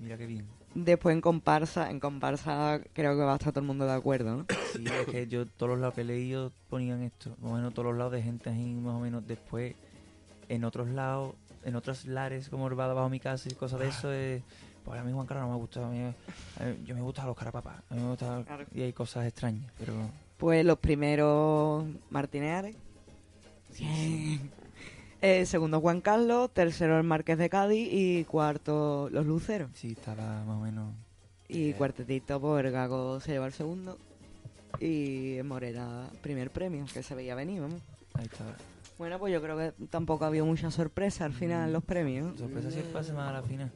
Mira qué bien. Después en comparsa, en comparsa creo que va a estar todo el mundo de acuerdo, ¿no? Sí, es que yo todos los lados que he leído ponían esto. Más o menos todos los lados de gente así, más o menos. Después, en otros lados, en otros lares, como va bajo mi casa y cosas de eso, es, pues a mí Juan Carlos no me gusta. A mí, a mí- yo me gustan los carapapás. A mí me gusta. Claro. Y hay cosas extrañas, pero. Pues los primeros Martineares. Bien. Eh, segundo Juan Carlos, tercero el Marqués de Cádiz y cuarto los Luceros. Sí, estaba más o menos. Y cuartetito, pues el Gago se lleva el segundo. Y Morera, primer premio, que se veía venir, vamos. Ahí estaba. Bueno, pues yo creo que tampoco ha habido mucha sorpresa al final en los premios. Sorpresa si pasa más a la final.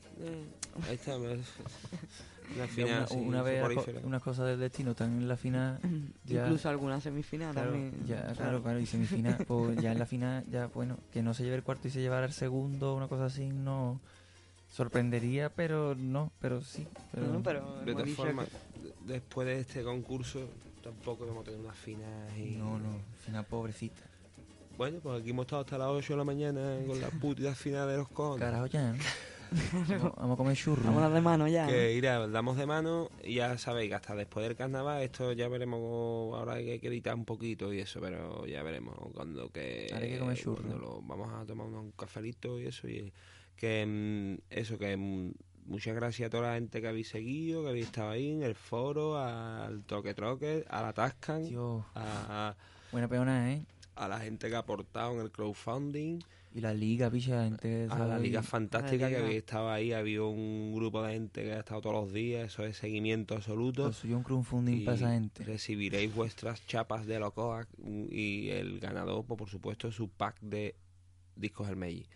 Ahí está. Una Ya final una, así, una vez unas cosas del destino están en la final. ya- Incluso alguna semifinal Claro, también. ya, claro, claro, y semifinal, pues ya en la final, ya bueno, que no se lleve el cuarto y se llevara el segundo, una cosa así, no sorprendería, pero no, pero sí. Pero, No, pero De todas formas, que- después de este concurso, tampoco vamos a tener una final. Y... No, no, final pobrecita. Bueno, pues aquí hemos estado hasta las 8 de la mañana con la puta final de los cojones. Carajo ya, ¿no? vamos, vamos a comer churros. Vámonos de mano ya. Que irá, damos de mano y ya sabéis que hasta después del carnaval esto ya veremos, ahora hay que editar un poquito y eso, pero ya veremos cuando que... Ahora hay que comer churros. cuando lo- vamos a tomar un cafelito y eso y que mm, eso que mm, muchas gracias a toda la gente que habéis seguido, que habéis estado ahí en el foro, al Troque Troque, a la Tascan, Dios, a, buena peona, ¿eh? a la gente que ha aportado en el crowdfunding, Y la liga, picha, la gente... a la. Liga Fantástica que Liga. habéis estado ahí, había un grupo de gente que ha estado todos los días, eso es seguimiento absoluto. Suyo un crowdfunding para esa gente. recibiréis vuestras chapas de Locoa y el ganador, pues, por supuesto, su pack de discos Hermelli.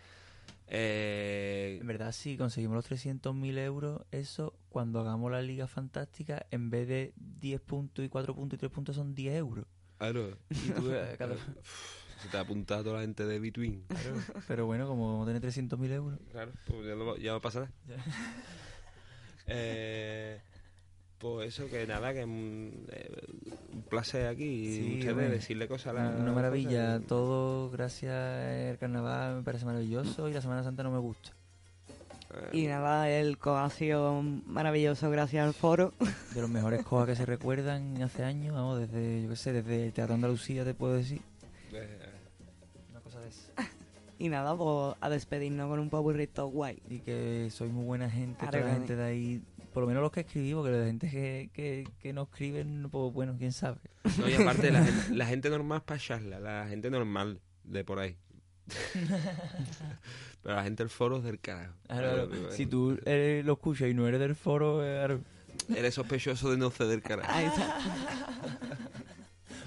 Eh, En verdad, si conseguimos los 300.000 euros, eso, cuando hagamos la liga fantástica, en vez de 10 puntos y 4 puntos y 3 puntos, son 10 euros. claro, Y tú, eh, cada- se te ha apuntado toda la gente de Between. Claro, Pero bueno, como vamos a tener 300.000 euros. Claro, pues ya no, ya no pasa nada. Eh, pues eso, que nada, que mm, eh, un placer aquí. y Sí, ustedes decirle cosas a la. Una maravilla, cosas. todo gracias al carnaval me parece maravilloso y la Semana Santa no me gusta. Y nada, el co ha sido maravilloso gracias al foro. De los mejores cosas que se recuerdan hace años, vamos, desde, yo qué sé, desde el Teatro Andalucía te puedo decir. Y nada, pues a despedirnos con un popurrito guay. Y que sois muy buena gente, Claro, toda la gente de ahí, por lo menos los que escribimos, que la gente que, que, que no escriben, pues bueno, quién sabe. No, y aparte, la, gen- la gente normal es para charla, la gente normal de por ahí. Pero la gente del foro es del carajo. Claro, claro. Si tú eres- lo escuchas y no eres del foro, eh, claro. Eres sospechoso de no ser del carajo. Ahí está.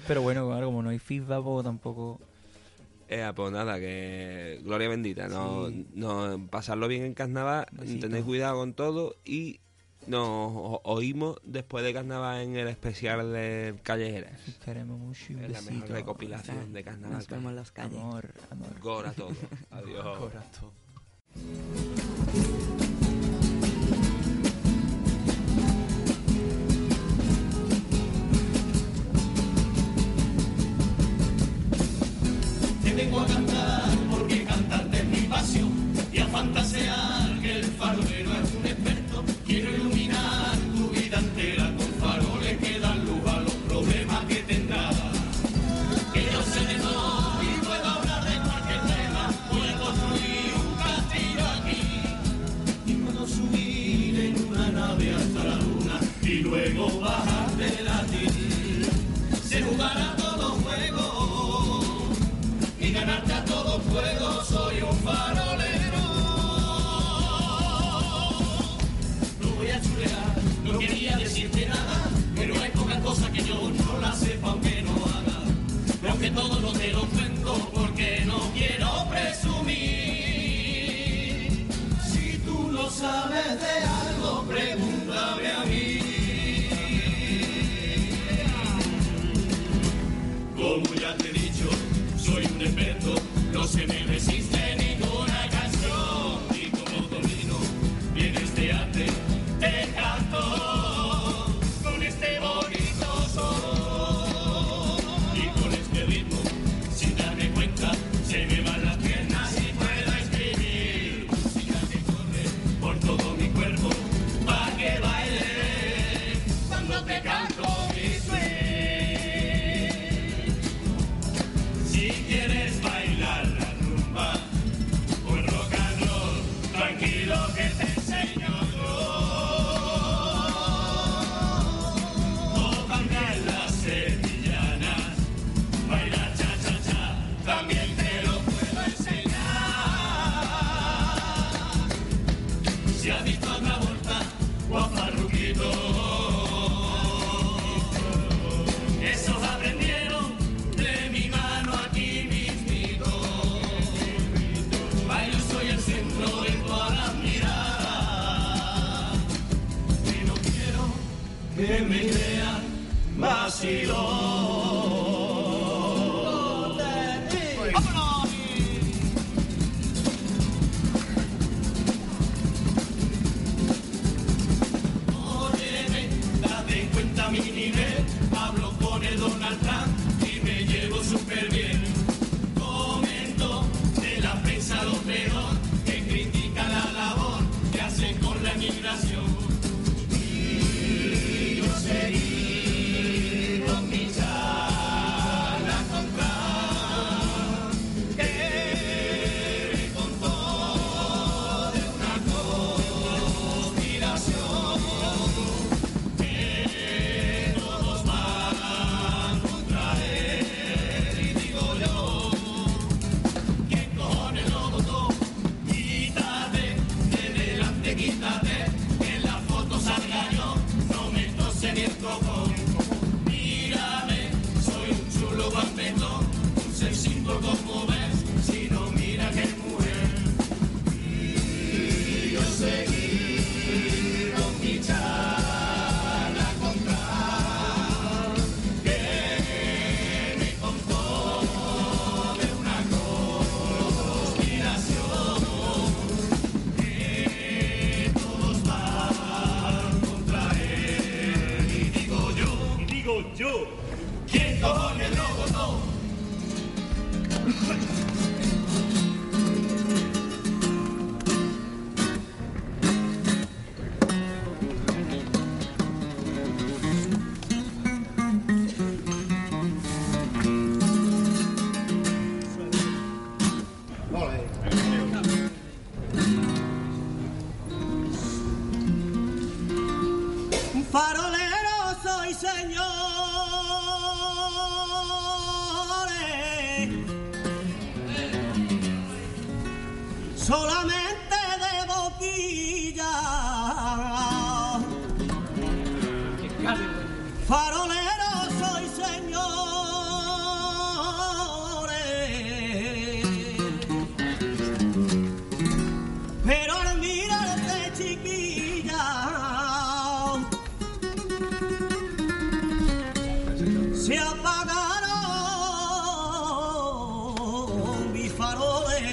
pero bueno, claro, como no hay feedback, pues tampoco... Eh, pues nada, que gloria bendita. No, Sí. no, pasarlo bien en carnaval, tener cuidado con todo y nos oímos después de carnaval en el especial de callejeras. Os queremos mucho y un Es la mejor recopilación de carnaval. Nos vemos en las calles. Amor, amor. Gora todo. Adiós. Que que vengo a cantar. todo no te lo cuento porque no quiero presumir. Si tú no sabes de algo, pregunta.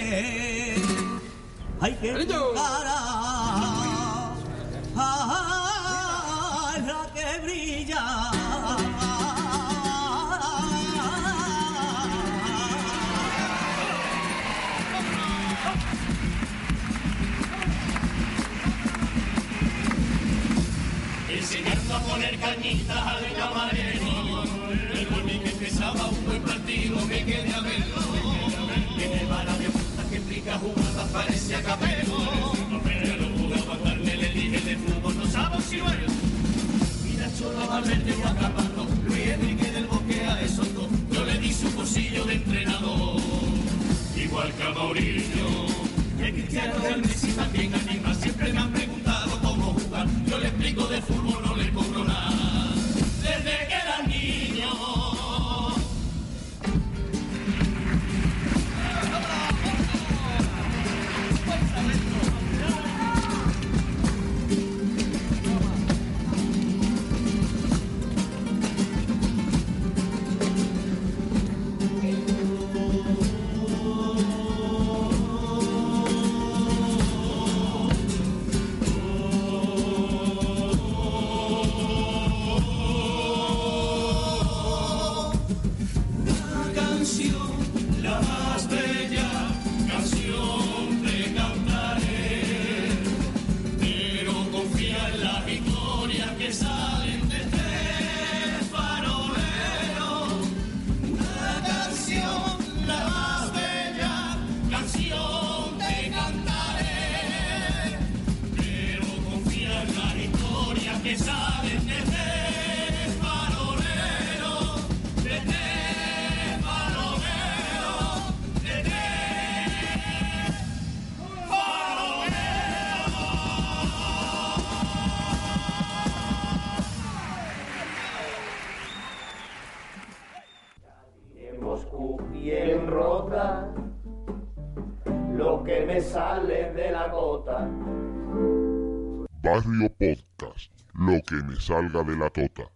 hay que buscar a, la que brilla. enseñando a poner cañitas aparece Acapego. Los guardarle le dije de fútbol, no sabos si no eres. Mira Cholo Valverde o Acapando, Luis Enrique del Bosque a esos. Yo le di su pocillo de entrenador, igual que a Maurillo. Y el Cristiano del Messi también anima, siempre me han preguntado cómo jugar. Yo le explico de fútbol de la Tota.